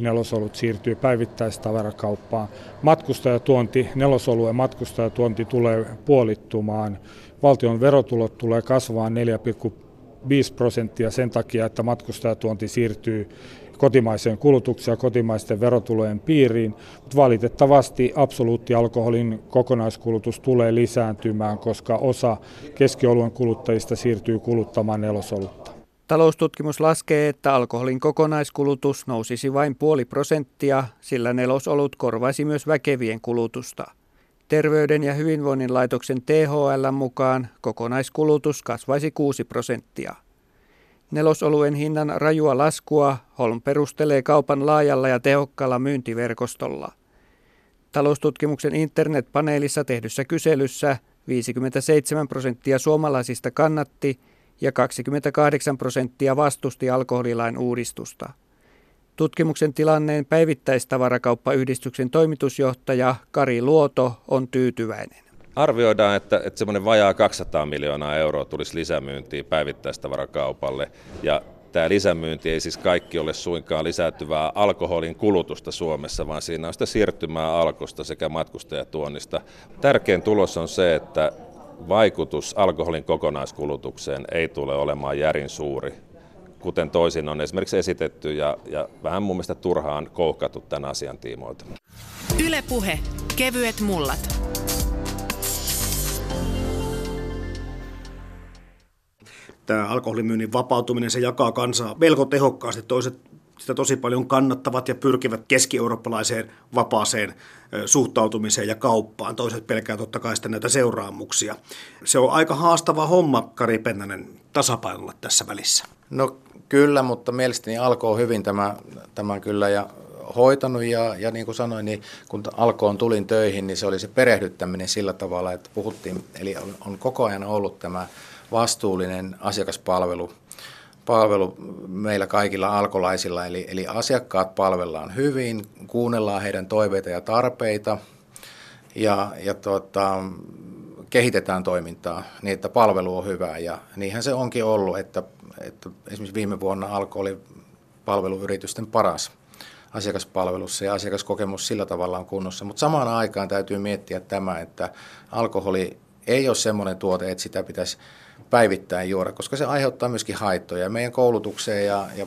nelosolut siirtyy päivittäistavarakauppaan. Matkustajatuonti, nelosoluen matkustajatuonti tulee puolittumaan. Valtion verotulot tulee kasvaa 4,5 prosenttia sen takia, että matkustajatuonti siirtyy kotimaiseen kulutukseen ja kotimaisten verotulojen piiriin, mutta valitettavasti absoluuttialkoholin kokonaiskulutus tulee lisääntymään, koska osa keskioluen kuluttajista siirtyy kuluttamaan nelosolutta. Taloustutkimus laskee, että alkoholin kokonaiskulutus nousisi vain puoli prosenttia, sillä nelosolut korvaisi myös väkevien kulutusta. Terveyden ja hyvinvoinnin laitoksen THL mukaan kokonaiskulutus kasvaisi 6 prosenttia. Nelosoluen hinnan rajua laskua Holm perustelee kaupan laajalla ja tehokkaalla myyntiverkostolla. Taloustutkimuksen internetpaneelissa tehdyssä kyselyssä 57 prosenttia suomalaisista kannatti ja 28 prosenttia vastusti alkoholilain uudistusta. Tutkimuksen tilanneen päivittäistavarakauppayhdistyksen toimitusjohtaja Kari Luoto on tyytyväinen. Arvioidaan, että, että semmoinen vajaa 200 miljoonaa euroa tulisi lisämyyntiin päivittäistavarakaupalle ja tämä lisämyynti ei siis kaikki ole suinkaan lisääntyvää alkoholin kulutusta Suomessa, vaan siinä on sitä siirtymää alkosta sekä matkustajatuonnista. Tärkein tulos on se, että vaikutus alkoholin kokonaiskulutukseen ei tule olemaan järin suuri, kuten toisin on esimerkiksi esitetty ja, ja vähän mun mielestä turhaan kouhkattu tämän asian tiimoilta. Ylepuhe kevyet mullat. Tämä alkoholimyynnin vapautuminen, se jakaa kansaa melko tehokkaasti. Toiset sitä tosi paljon kannattavat ja pyrkivät keski-eurooppalaiseen vapaaseen suhtautumiseen ja kauppaan. Toiset pelkää totta kai sitten näitä seuraamuksia. Se on aika haastava homma, Kari Pennanen, tasapainolla tässä välissä. No kyllä, mutta mielestäni alkoi hyvin tämä, tämä kyllä ja hoitanut ja, ja niin kuin sanoin, niin kun alkoon tulin töihin, niin se oli se perehdyttäminen sillä tavalla, että puhuttiin, eli on, on koko ajan ollut tämä vastuullinen asiakaspalvelu palvelu meillä kaikilla alkolaisilla, eli, eli asiakkaat palvellaan hyvin, kuunnellaan heidän toiveita ja tarpeita ja, ja tuota, kehitetään toimintaa niin, että palvelu on hyvää ja niinhän se onkin ollut, että, että esimerkiksi viime vuonna alkoi oli palveluyritysten paras asiakaspalvelussa ja asiakaskokemus sillä tavalla on kunnossa. Mutta samaan aikaan täytyy miettiä tämä, että alkoholi ei ole semmoinen tuote, että sitä pitäisi päivittäin juoda, koska se aiheuttaa myöskin haittoja. Meidän koulutukseen ja, ja,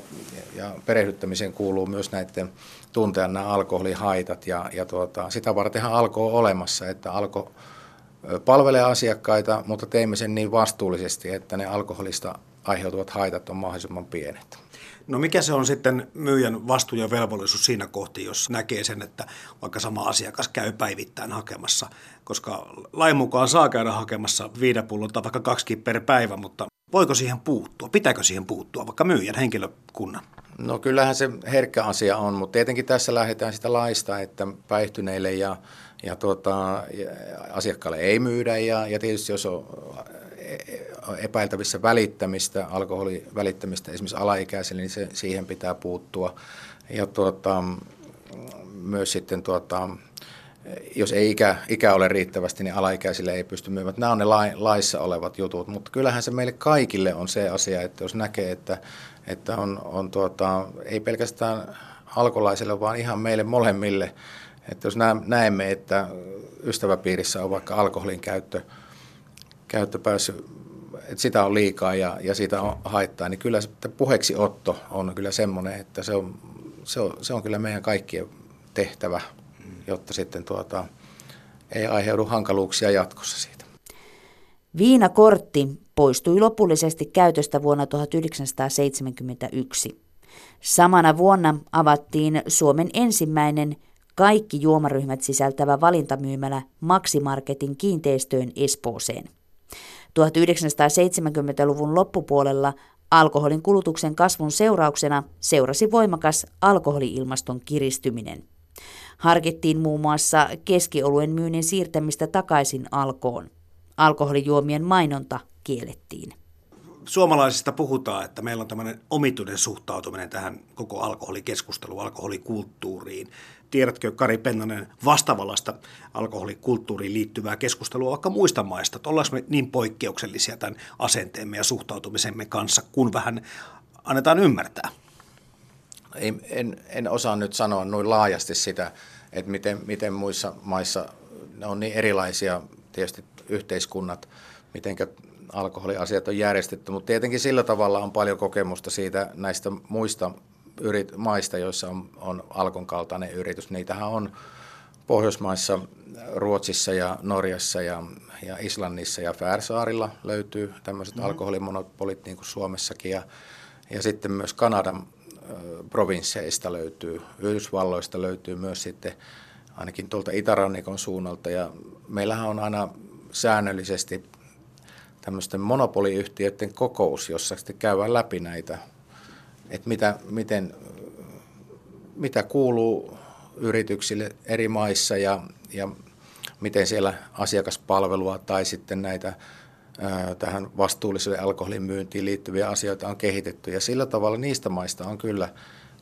ja perehdyttämiseen kuuluu myös näiden tuntea nämä alkoholihaitat ja, ja tuota, sitä vartenhan alkoi olemassa, että alko palvelee asiakkaita, mutta teimme sen niin vastuullisesti, että ne alkoholista aiheutuvat haitat on mahdollisimman pienet. No mikä se on sitten myyjän vastuu ja velvollisuus siinä kohti, jos näkee sen, että vaikka sama asiakas käy päivittäin hakemassa, koska lain mukaan saa käydä hakemassa viiden pullon tai vaikka kaksi per päivä, mutta voiko siihen puuttua? Pitääkö siihen puuttua vaikka myyjän henkilökunnan? No kyllähän se herkkä asia on, mutta tietenkin tässä lähdetään sitä laista, että päihtyneille ja, ja, tuota, ja asiakkaalle ei myydä ja, ja tietysti jos on epäiltävissä välittämistä, alkoholin välittämistä esimerkiksi alaikäisille, niin se, siihen pitää puuttua. Ja tuota, myös sitten tuota, jos ei ikä, ikä ole riittävästi, niin alaikäisille ei pysty myymään. Nämä on ne laissa olevat jutut, mutta kyllähän se meille kaikille on se asia, että jos näkee, että, että on, on tuota, ei pelkästään alkolaisille, vaan ihan meille molemmille, että jos näemme, että ystäväpiirissä on vaikka alkoholin käyttö, käyttö päässyt että sitä on liikaa ja, ja siitä on haittaa, niin kyllä se puheeksi otto on kyllä semmoinen, että se on, se on, se on kyllä meidän kaikkien tehtävä, jotta sitten tuota, ei aiheudu hankaluuksia jatkossa siitä. Viinakortti poistui lopullisesti käytöstä vuonna 1971. Samana vuonna avattiin Suomen ensimmäinen kaikki juomaryhmät sisältävä valintamyymälä Maximarketin kiinteistöön Espooseen. 1970-luvun loppupuolella alkoholin kulutuksen kasvun seurauksena seurasi voimakas alkoholiilmaston kiristyminen. Harkittiin muun muassa keskioluen myynnin siirtämistä takaisin alkoon. Alkoholijuomien mainonta kiellettiin suomalaisista puhutaan, että meillä on tämmöinen omituinen suhtautuminen tähän koko alkoholikeskusteluun, alkoholikulttuuriin. Tiedätkö Kari Pennanen vastavallasta alkoholikulttuuriin liittyvää keskustelua vaikka muista maista? Että ollaanko me niin poikkeuksellisia tämän asenteemme ja suhtautumisemme kanssa, kun vähän annetaan ymmärtää? Ei, en, en osaa nyt sanoa noin laajasti sitä, että miten, miten muissa maissa ne on niin erilaisia tietysti yhteiskunnat, mitenkä alkoholiasiat on järjestetty, mutta tietenkin sillä tavalla on paljon kokemusta siitä näistä muista yrit- maista, joissa on, on Alkon kaltainen yritys. Niitähän on Pohjoismaissa, Ruotsissa ja Norjassa ja, ja Islannissa ja Färsaarilla löytyy tämmöiset mm-hmm. alkoholimonopolit niin kuin Suomessakin ja, ja sitten myös Kanadan provinsseista löytyy, Yhdysvalloista löytyy myös sitten ainakin tuolta Itärannikon suunnalta ja meillähän on aina säännöllisesti tämmöisten monopoliyhtiöiden kokous, jossa sitten käydään läpi näitä, että mitä, miten, mitä kuuluu yrityksille eri maissa ja, ja miten siellä asiakaspalvelua tai sitten näitä tähän vastuulliselle alkoholin myyntiin liittyviä asioita on kehitetty. Ja sillä tavalla niistä maista on kyllä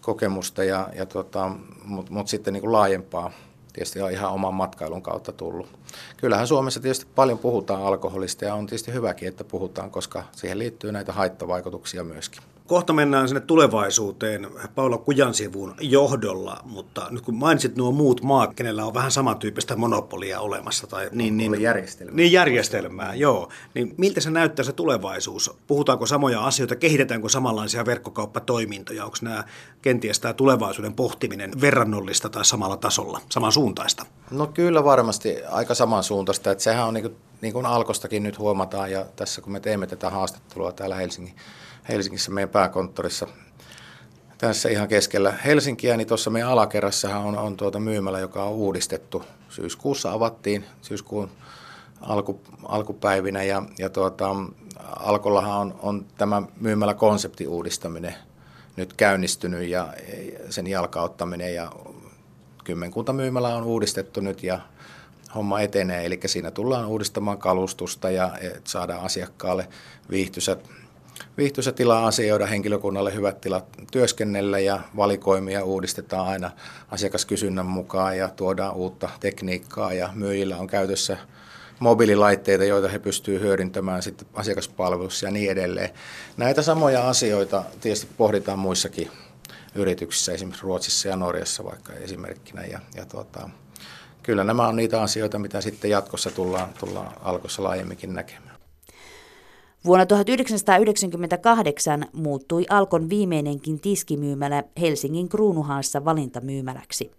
kokemusta, ja, ja tota, mutta mut sitten niin kuin laajempaa tietysti on ihan oman matkailun kautta tullut. Kyllähän Suomessa tietysti paljon puhutaan alkoholista ja on tietysti hyväkin, että puhutaan, koska siihen liittyy näitä haittavaikutuksia myöskin. Kohta mennään sinne tulevaisuuteen Paula Kujansivun johdolla, mutta nyt kun mainitsit nuo muut maat, kenellä on vähän samantyyppistä monopolia olemassa. Tai niin, niin, järjestelmää. Niin, järjestelmää, joo. Niin miltä se näyttää se tulevaisuus? Puhutaanko samoja asioita, kehitetäänkö samanlaisia verkkokauppatoimintoja? Onko nämä kenties tämä tulevaisuuden pohtiminen verrannollista tai samalla tasolla, samansuuntaista? No kyllä varmasti aika samansuuntaista. Että sehän on niin kuin, niin kuin Alkostakin nyt huomataan ja tässä kun me teemme tätä haastattelua täällä Helsingin Helsingissä meidän pääkonttorissa tässä ihan keskellä Helsinkiä, niin tuossa meidän alakerrassahan on, on tuota myymälä, joka on uudistettu. Syyskuussa avattiin, syyskuun alku, alkupäivinä ja, ja tuota, Alkollahan on, on tämä myymälä konsepti uudistaminen nyt käynnistynyt ja sen jalkauttaminen ja kymmenkunta myymälä on uudistettu nyt ja homma etenee, eli siinä tullaan uudistamaan kalustusta ja saadaan asiakkaalle viihtyisät viihtyisä tila asioida, henkilökunnalle hyvät tilat työskennellä ja valikoimia uudistetaan aina asiakaskysynnän mukaan ja tuodaan uutta tekniikkaa ja myyjillä on käytössä mobiililaitteita, joita he pystyvät hyödyntämään sitten asiakaspalvelussa ja niin edelleen. Näitä samoja asioita tietysti pohditaan muissakin yrityksissä, esimerkiksi Ruotsissa ja Norjassa vaikka esimerkkinä. Ja, ja tuota, kyllä nämä on niitä asioita, mitä sitten jatkossa tullaan, tullaan alkossa laajemminkin näkemään. Vuonna 1998 muuttui Alkon viimeinenkin tiskimyymälä Helsingin Kruunuhaassa valintamyymäläksi.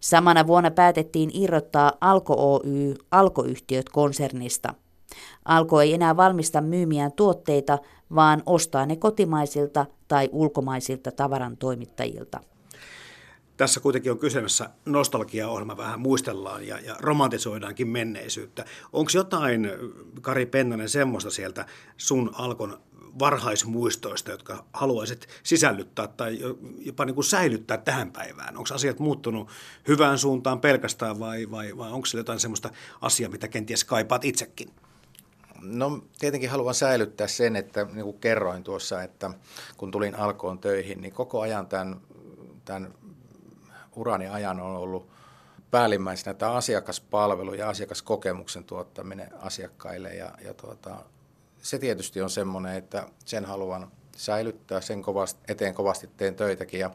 Samana vuonna päätettiin irrottaa Alko Oy alkoyhtiöt konsernista. Alko ei enää valmista myymiään tuotteita, vaan ostaa ne kotimaisilta tai ulkomaisilta tavarantoimittajilta tässä kuitenkin on kyseessä nostalgiaohjelma, vähän muistellaan ja, ja romantisoidaankin menneisyyttä. Onko jotain, Kari Pennanen, semmoista sieltä sun Alkon varhaismuistoista, jotka haluaisit sisällyttää tai jopa niin kuin säilyttää tähän päivään? Onko asiat muuttunut hyvään suuntaan pelkästään vai, vai, vai onko se jotain semmoista asiaa, mitä kenties kaipaat itsekin? No tietenkin haluan säilyttää sen, että niin kuin kerroin tuossa, että kun tulin alkoon töihin, niin koko ajan tämän, tämän urani ajan on ollut päällimmäisenä tämä asiakaspalvelu ja asiakaskokemuksen tuottaminen asiakkaille. Ja, ja tuota, se tietysti on semmoinen, että sen haluan säilyttää, sen kovasti, eteen kovasti teen töitäkin. Ja,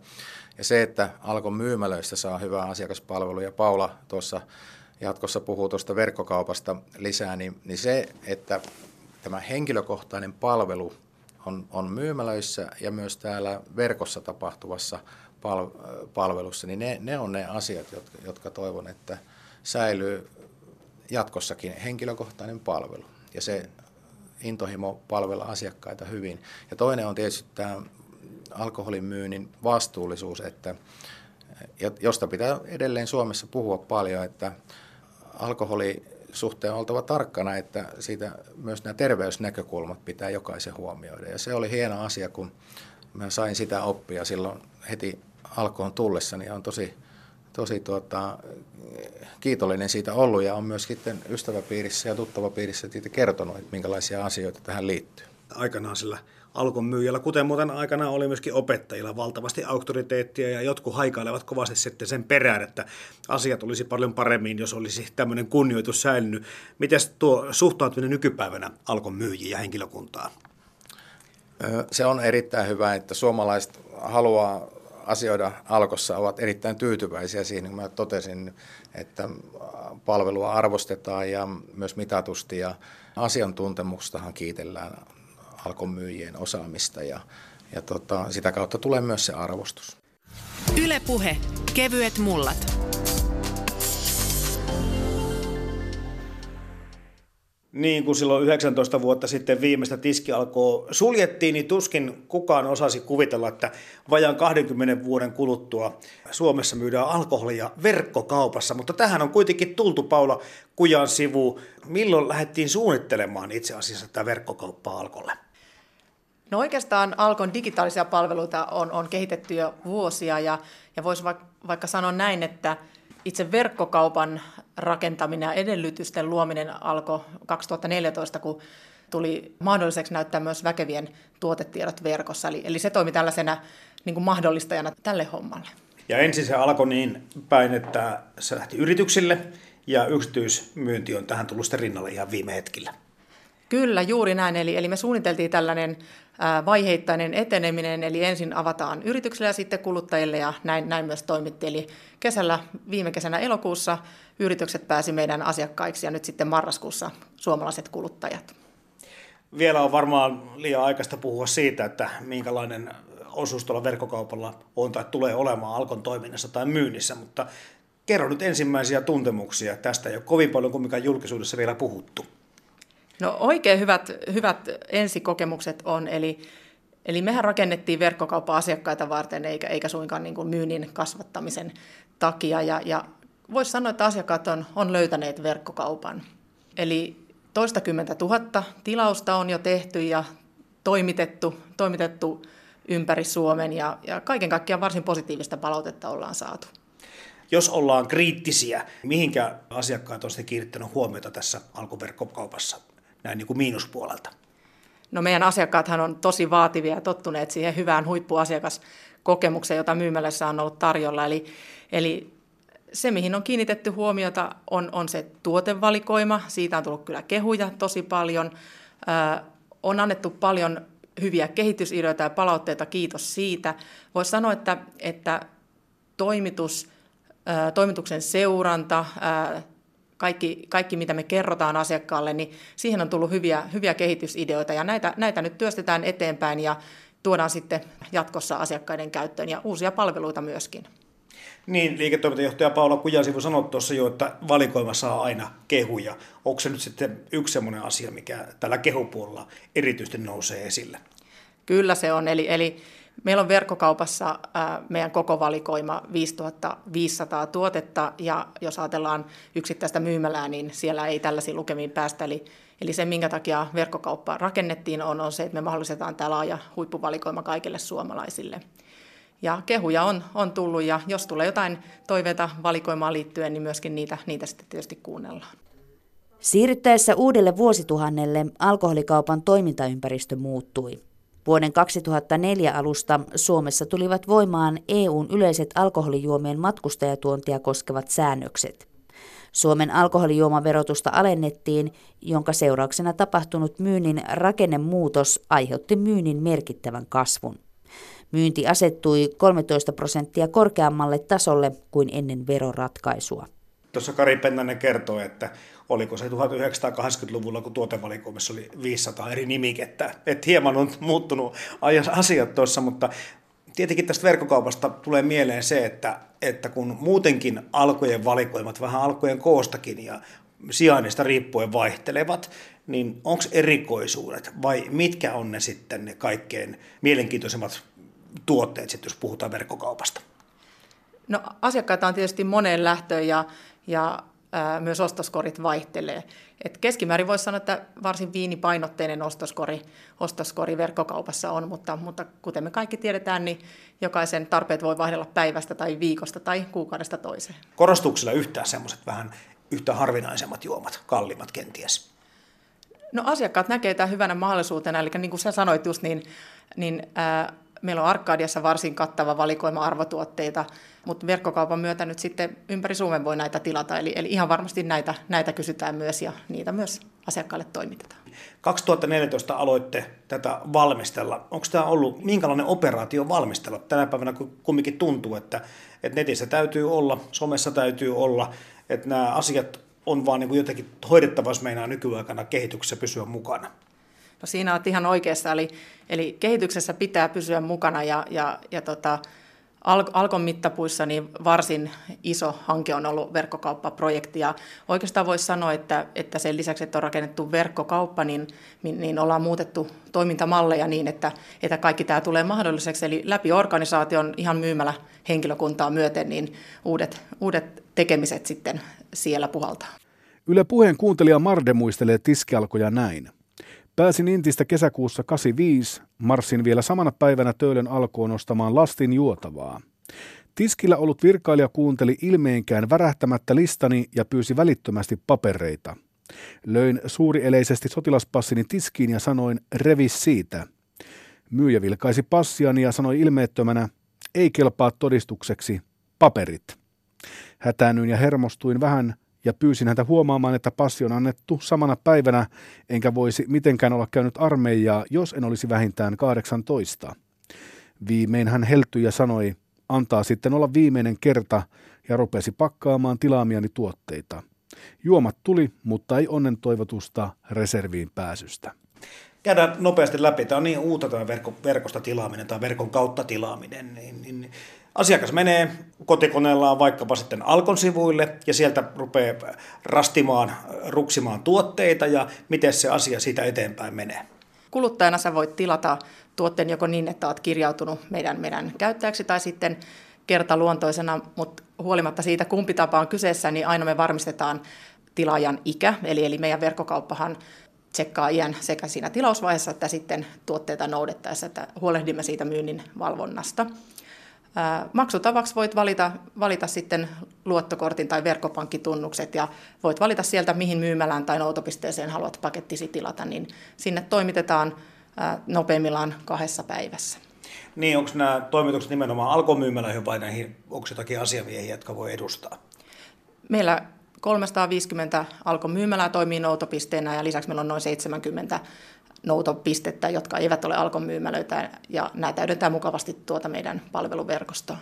ja se, että Alkon myymälöistä saa hyvää asiakaspalvelua, ja Paula tuossa jatkossa puhuu tuosta verkkokaupasta lisää, niin, niin se, että tämä henkilökohtainen palvelu on, on myymälöissä ja myös täällä verkossa tapahtuvassa pal- palvelussa, niin ne, ne on ne asiat, jotka, jotka toivon, että säilyy jatkossakin henkilökohtainen palvelu ja se intohimo palvella asiakkaita hyvin. Ja toinen on tietysti tämä alkoholin myynnin vastuullisuus, että, josta pitää edelleen Suomessa puhua paljon, että alkoholi suhteen oltava tarkkana, että siitä myös nämä terveysnäkökulmat pitää jokaisen huomioida. Ja se oli hieno asia, kun mä sain sitä oppia silloin heti alkoon tullessa, niin on tosi, tosi tuota, kiitollinen siitä ollut ja on myös sitten ystäväpiirissä ja tuttavapiirissä siitä kertonut, että minkälaisia asioita tähän liittyy. Aikanaan sillä alkon myyjällä, kuten muuten aikana oli myöskin opettajilla valtavasti auktoriteettia ja jotkut haikailevat kovasti sitten sen perään, että asiat olisi paljon paremmin, jos olisi tämmöinen kunnioitus säilynyt. Miten tuo suhtautuminen nykypäivänä alkon myyjiä ja henkilökuntaa? Se on erittäin hyvä, että suomalaiset haluaa asioida alkossa ovat erittäin tyytyväisiä siihen, kun mä totesin, että palvelua arvostetaan ja myös mitatusti ja asiantuntemustahan kiitellään alkon myyjien osaamista ja, ja tota, sitä kautta tulee myös se arvostus. Ylepuhe kevyet mullat. Niin kuin silloin 19 vuotta sitten viimeistä tiski alkoi suljettiin, niin tuskin kukaan osasi kuvitella, että vajaan 20 vuoden kuluttua Suomessa myydään alkoholia verkkokaupassa. Mutta tähän on kuitenkin tultu Paula Kujan sivu. Milloin lähdettiin suunnittelemaan itse asiassa tätä verkkokauppaa alkolle? No oikeastaan Alkon digitaalisia palveluita on, on kehitetty jo vuosia ja, ja voisi vaikka, vaikka sanoa näin, että itse verkkokaupan rakentaminen ja edellytysten luominen alkoi 2014, kun tuli mahdolliseksi näyttää myös väkevien tuotetiedot verkossa. Eli, eli se toimi tällaisena niin kuin mahdollistajana tälle hommalle. Ja ensin se alkoi niin päin, että se lähti yrityksille ja yksityismyynti on tähän tullut sitten rinnalle ihan viime hetkillä. Kyllä, juuri näin. Eli, eli me suunniteltiin tällainen vaiheittainen eteneminen, eli ensin avataan yrityksille ja sitten kuluttajille, ja näin, näin myös toimittiin. Eli kesällä, viime kesänä elokuussa yritykset pääsi meidän asiakkaiksi, ja nyt sitten marraskuussa suomalaiset kuluttajat. Vielä on varmaan liian aikaista puhua siitä, että minkälainen osuus tuolla verkkokaupalla on tai tulee olemaan Alkon toiminnassa tai myynnissä, mutta kerro nyt ensimmäisiä tuntemuksia. Tästä ole kovin paljon kuin julkisuudessa vielä puhuttu. No oikein hyvät, hyvät ensikokemukset on, eli, eli mehän rakennettiin verkkokauppa-asiakkaita varten eikä, eikä suinkaan niin kuin myynnin kasvattamisen takia. Ja, ja voisi sanoa, että asiakkaat on, on löytäneet verkkokaupan. Eli toistakymmentä tuhatta tilausta on jo tehty ja toimitettu, toimitettu ympäri Suomen ja, ja kaiken kaikkiaan varsin positiivista palautetta ollaan saatu. Jos ollaan kriittisiä, mihinkä asiakkaat on sitten kiinnittänyt huomiota tässä alkuverkkokaupassa? Näin niin kuin miinuspuolelta? No meidän asiakkaathan on tosi vaativia ja tottuneet siihen hyvään huippuasiakaskokemukseen, jota myymälässä on ollut tarjolla. Eli, eli se, mihin on kiinnitetty huomiota, on, on se tuotevalikoima. Siitä on tullut kyllä kehuja tosi paljon. Ö, on annettu paljon hyviä kehitysideoita ja palautteita, kiitos siitä. Voisi sanoa, että, että toimitus, ö, toimituksen seuranta, ö, kaikki, kaikki, mitä me kerrotaan asiakkaalle, niin siihen on tullut hyviä, hyviä kehitysideoita ja näitä, näitä nyt työstetään eteenpäin ja tuodaan sitten jatkossa asiakkaiden käyttöön ja uusia palveluita myöskin. Niin, liiketoimintajohtaja Paula Kujansivu sanoi tuossa jo, että valikoima saa aina kehuja. Onko se nyt sitten yksi sellainen asia, mikä tällä kehupuolella erityisesti nousee esille? Kyllä se on, eli, eli Meillä on verkkokaupassa meidän koko valikoima 5500 tuotetta ja jos ajatellaan yksittäistä myymälää, niin siellä ei tällaisiin lukemiin päästä. Eli, eli se, minkä takia verkkokauppa rakennettiin, on, on se, että me mahdollistetaan tämä laaja huippuvalikoima kaikille suomalaisille. Ja kehuja on, on tullut ja jos tulee jotain toiveita valikoimaan liittyen, niin myöskin niitä, niitä sitten tietysti kuunnellaan. Siirryttäessä uudelle vuosituhannelle alkoholikaupan toimintaympäristö muuttui. Vuoden 2004 alusta Suomessa tulivat voimaan EUn yleiset alkoholijuomien matkustajatuontia koskevat säännökset. Suomen alkoholijuomaverotusta alennettiin, jonka seurauksena tapahtunut myynnin rakennemuutos aiheutti myynnin merkittävän kasvun. Myynti asettui 13 prosenttia korkeammalle tasolle kuin ennen veroratkaisua. Tuossa Kari Pennanen kertoi, että oliko se 1980-luvulla, kun tuotevalikoimassa oli 500 eri nimikettä. Että hieman on muuttunut asiat tuossa, mutta tietenkin tästä verkkokaupasta tulee mieleen se, että, että kun muutenkin alkojen valikoimat vähän alkojen koostakin ja sijainnista riippuen vaihtelevat, niin onko erikoisuudet vai mitkä on ne sitten ne kaikkein mielenkiintoisemmat tuotteet, sitten, jos puhutaan verkkokaupasta? No asiakkaita on tietysti moneen lähtöön ja, ja myös ostoskorit vaihtelee. Et keskimäärin voisi sanoa, että varsin viinipainotteinen ostoskori, ostoskori verkkokaupassa on, mutta, mutta kuten me kaikki tiedetään, niin jokaisen tarpeet voi vaihdella päivästä tai viikosta tai kuukaudesta toiseen. Korostuksella yhtään semmoiset vähän yhtä harvinaisemmat juomat, kalliimmat kenties? No asiakkaat näkevät tämän hyvänä mahdollisuutena, eli niin kuin sä sanoit just, niin, niin ää, Meillä on Arkadiassa varsin kattava valikoima arvotuotteita, mutta verkkokaupan myötä nyt sitten ympäri Suomen voi näitä tilata. Eli, eli ihan varmasti näitä, näitä kysytään myös ja niitä myös asiakkaille toimitetaan. 2014 aloitte tätä valmistella. Onko tämä ollut minkälainen operaatio valmistella? Tänä päivänä kumminkin tuntuu, että, että netissä täytyy olla, somessa täytyy olla, että nämä asiat on vaan niin kuin jotenkin hoidettava, jos meinaa nykyaikana kehityksessä pysyä mukana. No siinä olet ihan oikeassa, eli, eli kehityksessä pitää pysyä mukana ja, ja, ja tota, Alkon mittapuissa niin varsin iso hanke on ollut verkkokauppaprojekti ja oikeastaan voisi sanoa, että, että sen lisäksi, että on rakennettu verkkokauppa, niin, niin, niin ollaan muutettu toimintamalleja niin, että, että kaikki tämä tulee mahdolliseksi. Eli läpi organisaation ihan myymällä henkilökuntaa myöten, niin uudet, uudet tekemiset sitten siellä puhaltaa. Yle puheen kuuntelija Marde muistelee tiskialkoja näin. Pääsin Intistä kesäkuussa 85, marssin vielä samana päivänä töölön alkoon ostamaan lastin juotavaa. Tiskillä ollut virkailija kuunteli ilmeenkään värähtämättä listani ja pyysi välittömästi papereita. Löin suurieleisesti sotilaspassini tiskiin ja sanoin revis siitä. Myyjä vilkaisi passiani ja sanoi ilmeettömänä, ei kelpaa todistukseksi, paperit. Hätäännyin ja hermostuin vähän, ja pyysin häntä huomaamaan, että passi on annettu samana päivänä, enkä voisi mitenkään olla käynyt armeijaa, jos en olisi vähintään 18. Viimein hän heltyi ja sanoi, antaa sitten olla viimeinen kerta, ja rupesi pakkaamaan tilaamiani tuotteita. Juomat tuli, mutta ei onnen toivotusta reserviin pääsystä. Käydään nopeasti läpi. Tämä on niin uutta tämä verkosta tilaaminen tai verkon kautta tilaaminen. Niin, niin Asiakas menee kotikoneellaan vaikkapa sitten Alkon sivuille ja sieltä rupeaa rastimaan, ruksimaan tuotteita ja miten se asia siitä eteenpäin menee. Kuluttajana sä voit tilata tuotteen joko niin, että olet kirjautunut meidän, meidän käyttäjäksi tai sitten kertaluontoisena, mutta huolimatta siitä kumpi tapa on kyseessä, niin aina me varmistetaan tilaajan ikä, eli, eli meidän verkkokauppahan tsekkaa iän sekä siinä tilausvaiheessa että sitten tuotteita noudettaessa, että huolehdimme siitä myynnin valvonnasta. Maksutavaksi voit valita, valita sitten luottokortin tai verkkopankkitunnukset ja voit valita sieltä, mihin myymälään tai noutopisteeseen haluat pakettisi tilata, niin sinne toimitetaan nopeimmillaan kahdessa päivässä. Niin, onko nämä toimitukset nimenomaan alkomyymälöihin vai näihin, onko jotakin asiamiehiä, jotka voi edustaa? Meillä 350 alkomyymälää toimii noutopisteenä ja lisäksi meillä on noin 70 noutopistettä, jotka eivät ole Alkon myymälöitä, ja nämä täydentää mukavasti tuota meidän palveluverkostoa.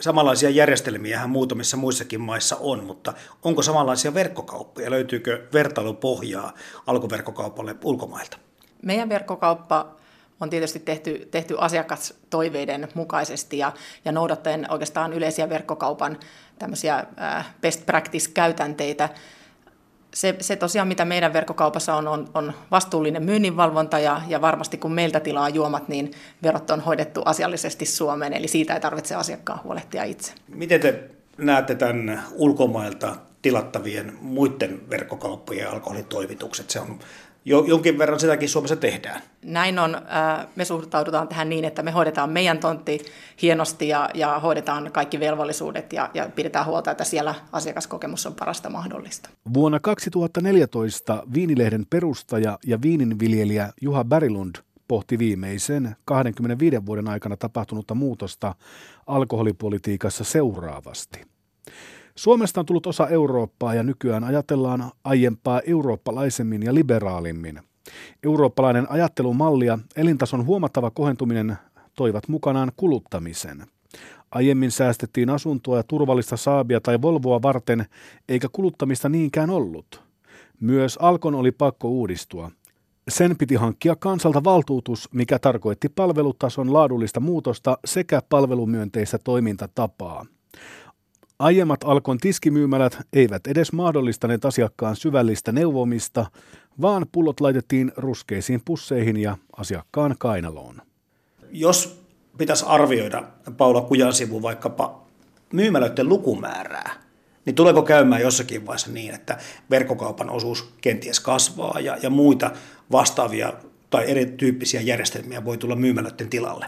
Samanlaisia järjestelmiä muutamissa muissakin maissa on, mutta onko samanlaisia verkkokauppoja? Löytyykö vertailupohjaa alkuverkkokaupalle ulkomailta? Meidän verkkokauppa on tietysti tehty, tehty asiakastoiveiden mukaisesti ja, ja noudattaen oikeastaan yleisiä verkkokaupan tämmöisiä best practice-käytänteitä, se, se tosiaan, mitä meidän verkkokaupassa on, on, on vastuullinen myynninvalvonta ja, ja varmasti kun meiltä tilaa juomat, niin verot on hoidettu asiallisesti Suomeen, eli siitä ei tarvitse asiakkaan huolehtia itse. Miten te näette tämän ulkomailta tilattavien muiden verkkokauppojen alkoholitoimitukset? Se on jonkin verran sitäkin Suomessa tehdään. Näin on. Me suhtaudutaan tähän niin, että me hoidetaan meidän tontti hienosti ja, ja hoidetaan kaikki velvollisuudet ja, ja pidetään huolta, että siellä asiakaskokemus on parasta mahdollista. Vuonna 2014 Viinilehden perustaja ja viininviljelijä Juha Berilund pohti viimeisen 25 vuoden aikana tapahtunutta muutosta alkoholipolitiikassa seuraavasti – Suomesta on tullut osa Eurooppaa ja nykyään ajatellaan aiempaa eurooppalaisemmin ja liberaalimmin. Eurooppalainen ajattelumalli ja elintason huomattava kohentuminen toivat mukanaan kuluttamisen. Aiemmin säästettiin asuntoa ja turvallista saabia tai Volvoa varten, eikä kuluttamista niinkään ollut. Myös Alkon oli pakko uudistua. Sen piti hankkia kansalta valtuutus, mikä tarkoitti palvelutason laadullista muutosta sekä palvelumyönteistä toimintatapaa. Aiemmat Alkon tiskimyymälät eivät edes mahdollistaneet asiakkaan syvällistä neuvomista, vaan pullot laitettiin ruskeisiin pusseihin ja asiakkaan kainaloon. Jos pitäisi arvioida Paula Kujan sivu vaikkapa myymälöiden lukumäärää, niin tuleeko käymään jossakin vaiheessa niin, että verkkokaupan osuus kenties kasvaa ja, ja muita vastaavia tai erityyppisiä järjestelmiä voi tulla myymälöiden tilalle?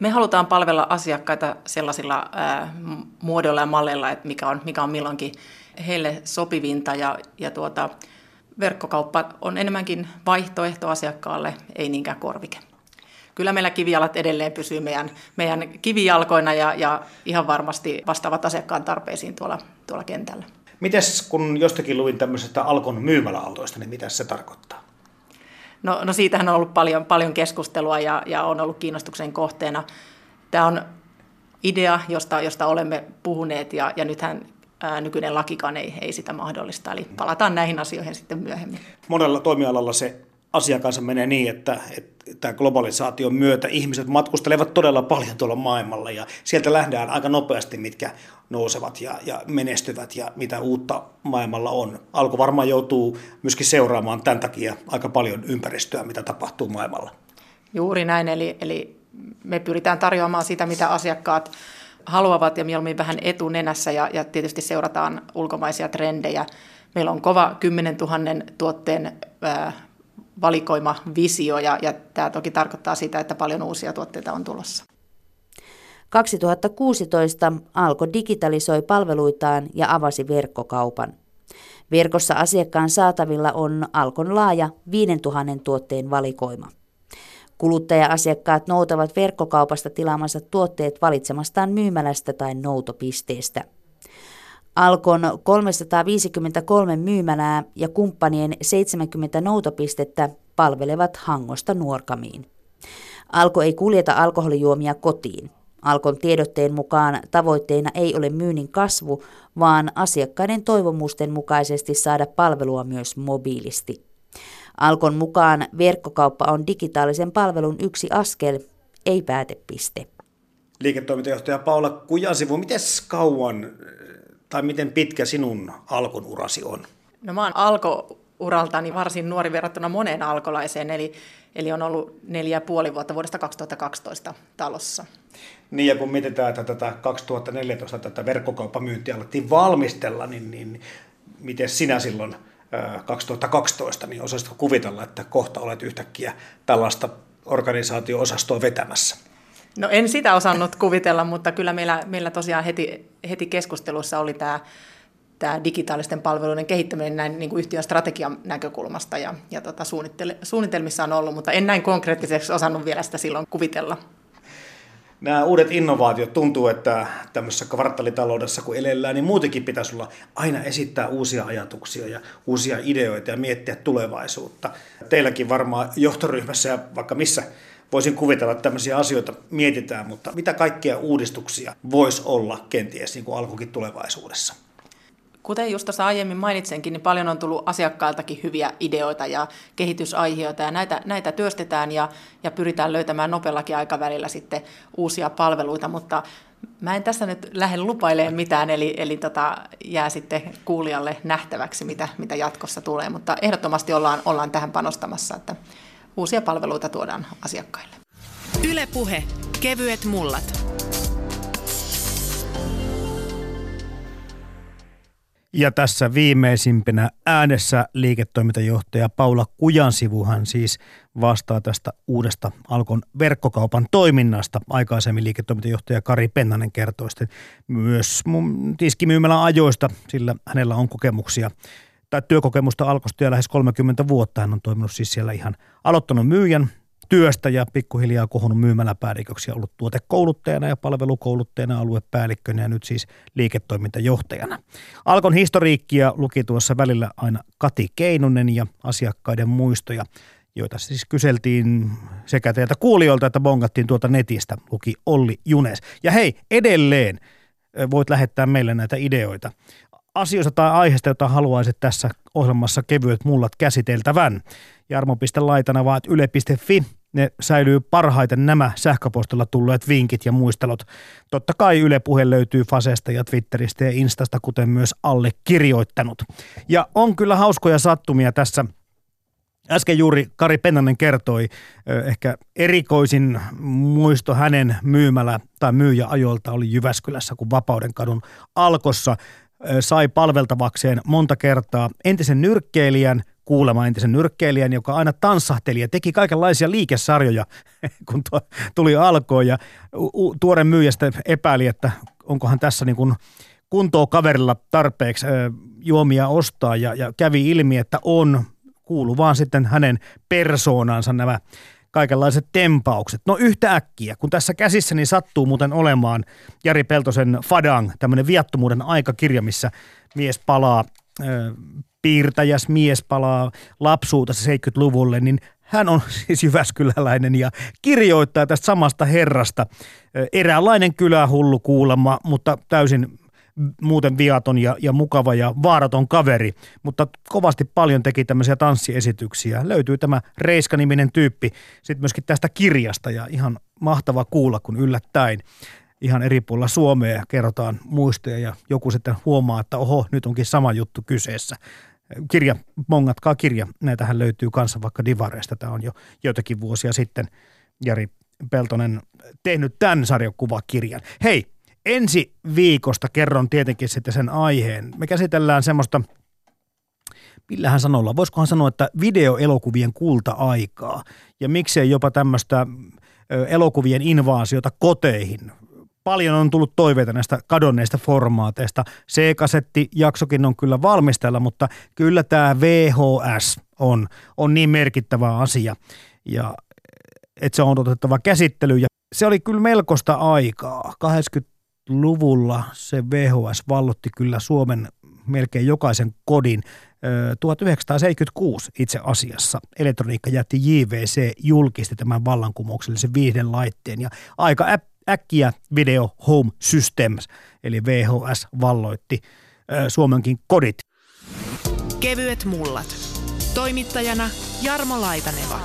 Me halutaan palvella asiakkaita sellaisilla ää, muodoilla ja malleilla, että mikä on, mikä on milloinkin heille sopivinta ja, ja tuota, verkkokauppa on enemmänkin vaihtoehto asiakkaalle, ei niinkään korvike. Kyllä meillä kivijalat edelleen pysyy meidän, meidän kivijalkoina ja, ja ihan varmasti vastaavat asiakkaan tarpeisiin tuolla, tuolla kentällä. Mites kun jostakin luin tämmöisestä Alkon myymäläautoista, niin mitä se tarkoittaa? No, no siitähän on ollut paljon, paljon keskustelua ja, ja on ollut kiinnostuksen kohteena. Tämä on idea, josta, josta olemme puhuneet ja, ja nythän ää, nykyinen lakikaan ei, ei sitä mahdollista. Eli palataan näihin asioihin sitten myöhemmin. Monella toimialalla se asiakansa menee niin, että, että globalisaation myötä ihmiset matkustelevat todella paljon tuolla maailmalla ja sieltä lähdään aika nopeasti, mitkä nousevat ja, ja menestyvät ja mitä uutta maailmalla on. Alko varmaan joutuu myöskin seuraamaan tämän takia aika paljon ympäristöä, mitä tapahtuu maailmalla. Juuri näin, eli, eli me pyritään tarjoamaan sitä, mitä asiakkaat haluavat ja mieluummin vähän etunenässä ja, ja tietysti seurataan ulkomaisia trendejä. Meillä on kova 10 000 tuotteen ää, valikoima visio ja, ja tämä toki tarkoittaa sitä, että paljon uusia tuotteita on tulossa. 2016 Alko digitalisoi palveluitaan ja avasi verkkokaupan. Verkossa asiakkaan saatavilla on Alkon laaja 5000 tuotteen valikoima. Kuluttaja-asiakkaat noutavat verkkokaupasta tilaamansa tuotteet valitsemastaan myymälästä tai noutopisteestä. Alkon 353 myymälää ja kumppanien 70 noutopistettä palvelevat Hangosta Nuorkamiin. Alko ei kuljeta alkoholijuomia kotiin. Alkon tiedotteen mukaan tavoitteena ei ole myynnin kasvu, vaan asiakkaiden toivomusten mukaisesti saada palvelua myös mobiilisti. Alkon mukaan verkkokauppa on digitaalisen palvelun yksi askel, ei päätepiste. Liiketoimintajohtaja Paula Kujansivu, miten kauan tai miten pitkä sinun Alkon urasi on? No mä oon Alko-uraltani varsin nuori verrattuna moneen alkolaiseen, eli, eli on ollut neljä ja puoli vuotta vuodesta 2012 talossa. Niin ja kun mietitään, että tätä 2014 tätä verkkokauppamyyntiä alettiin valmistella, niin, niin miten sinä silloin 2012, niin osaisitko kuvitella, että kohta olet yhtäkkiä tällaista organisaatio-osastoa vetämässä? No en sitä osannut kuvitella, mutta kyllä meillä, meillä tosiaan heti, heti keskustelussa oli tämä, tämä digitaalisten palveluiden kehittäminen näin niin kuin yhtiön strategian näkökulmasta ja, ja tota, suunnitelmissa on ollut, mutta en näin konkreettiseksi osannut vielä sitä silloin kuvitella nämä uudet innovaatiot tuntuu, että tämmöisessä kvartalitaloudessa kun elellään, niin muutenkin pitäisi olla aina esittää uusia ajatuksia ja uusia ideoita ja miettiä tulevaisuutta. Teilläkin varmaan johtoryhmässä ja vaikka missä voisin kuvitella, että tämmöisiä asioita mietitään, mutta mitä kaikkia uudistuksia voisi olla kenties niin kuin alkukin tulevaisuudessa? Kuten just tuossa aiemmin mainitsenkin, niin paljon on tullut asiakkailtakin hyviä ideoita ja kehitysaiheita ja näitä, näitä työstetään ja, ja pyritään löytämään nopeallakin aikavälillä sitten uusia palveluita, mutta mä en tässä nyt lähde lupailemaan mitään, eli, eli tota, jää sitten kuulijalle nähtäväksi, mitä, mitä jatkossa tulee, mutta ehdottomasti ollaan, ollaan tähän panostamassa, että uusia palveluita tuodaan asiakkaille. Ylepuhe kevyet mullat. Ja tässä viimeisimpänä äänessä liiketoimintajohtaja Paula Kujansivuhan siis vastaa tästä uudesta Alkon verkkokaupan toiminnasta. Aikaisemmin liiketoimintajohtaja Kari Pennanen kertoi sitten myös tiskimyymälän ajoista, sillä hänellä on kokemuksia tai työkokemusta Alkosta jo lähes 30 vuotta. Hän on toiminut siis siellä ihan aloittanut myyjän työstä ja pikkuhiljaa kohonnut myymäläpäälliköksi ja ollut tuotekouluttajana ja palvelukouluttajana, aluepäällikkönä ja nyt siis liiketoimintajohtajana. Alkon historiikkia luki tuossa välillä aina Kati Keinunen ja asiakkaiden muistoja, joita siis kyseltiin sekä teiltä kuulijoilta että bongattiin tuolta netistä, luki Olli Junes. Ja hei, edelleen voit lähettää meille näitä ideoita asioista tai aiheesta, jota haluaisit tässä ohjelmassa kevyet mullat käsiteltävän. Jarmo.laitana vaat yle.fi. Ne säilyy parhaiten nämä sähköpostilla tulleet vinkit ja muistelot. Totta kai Yle Puhe löytyy Fasesta ja Twitteristä ja Instasta, kuten myös allekirjoittanut. Ja on kyllä hauskoja sattumia tässä Äsken juuri Kari Pennanen kertoi ehkä erikoisin muisto hänen myymälä tai myyjäajolta oli Jyväskylässä, kun Vapauden kadun alkossa sai palveltavakseen monta kertaa entisen nyrkkeilijän, kuulema entisen nyrkkeilijän, joka aina tanssahteli ja teki kaikenlaisia liikesarjoja, <laughs> kun tuo tuli alkoon. Ja tuore myyjästä epäili, että onkohan tässä niin kuin kuntoa kaverilla tarpeeksi juomia ostaa ja, ja kävi ilmi, että on, kuulu vaan sitten hänen persoonansa nämä kaikenlaiset tempaukset. No yhtä äkkiä, kun tässä käsissäni sattuu muuten olemaan Jari Peltosen Fadang, tämmöinen viattomuuden aikakirja, missä mies palaa, piirtäjäs mies palaa lapsuutensa 70-luvulle, niin hän on <laughs> siis Jyväskyläläinen ja kirjoittaa tästä samasta herrasta. Eräänlainen kylähullu kuulemma, mutta täysin muuten viaton ja, ja mukava ja vaaraton kaveri, mutta kovasti paljon teki tämmöisiä tanssiesityksiä. Löytyy tämä Reiska-niminen tyyppi sitten myöskin tästä kirjasta ja ihan mahtava kuulla, kun yllättäen ihan eri puolilla Suomea kerrotaan muistoja ja joku sitten huomaa, että oho, nyt onkin sama juttu kyseessä. Kirja, mongatkaa kirja, näitähän löytyy kanssa vaikka Divareista, tämä on jo joitakin vuosia sitten Jari Peltonen tehnyt tämän sarjakuvakirjan. Hei, ensi viikosta kerron tietenkin sitten sen aiheen. Me käsitellään semmoista, millähän sanolla, voisikohan sanoa, että videoelokuvien kulta-aikaa ja miksei jopa tämmöistä elokuvien invaasiota koteihin. Paljon on tullut toiveita näistä kadonneista formaateista. C-kasetti jaksokin on kyllä valmistella, mutta kyllä tämä VHS on, on niin merkittävä asia. Ja että se on otettava käsittely. Ja se oli kyllä melkoista aikaa. 80-luvulla se VHS vallotti kyllä Suomen melkein jokaisen kodin. 1976 itse asiassa elektroniikkajätti JVC julkisti tämän vallankumouksellisen viihden laitteen ja aika äkkiä Video Home Systems eli VHS valloitti Suomenkin kodit. Kevyet mullat. Toimittajana Jarmo Laitaneva.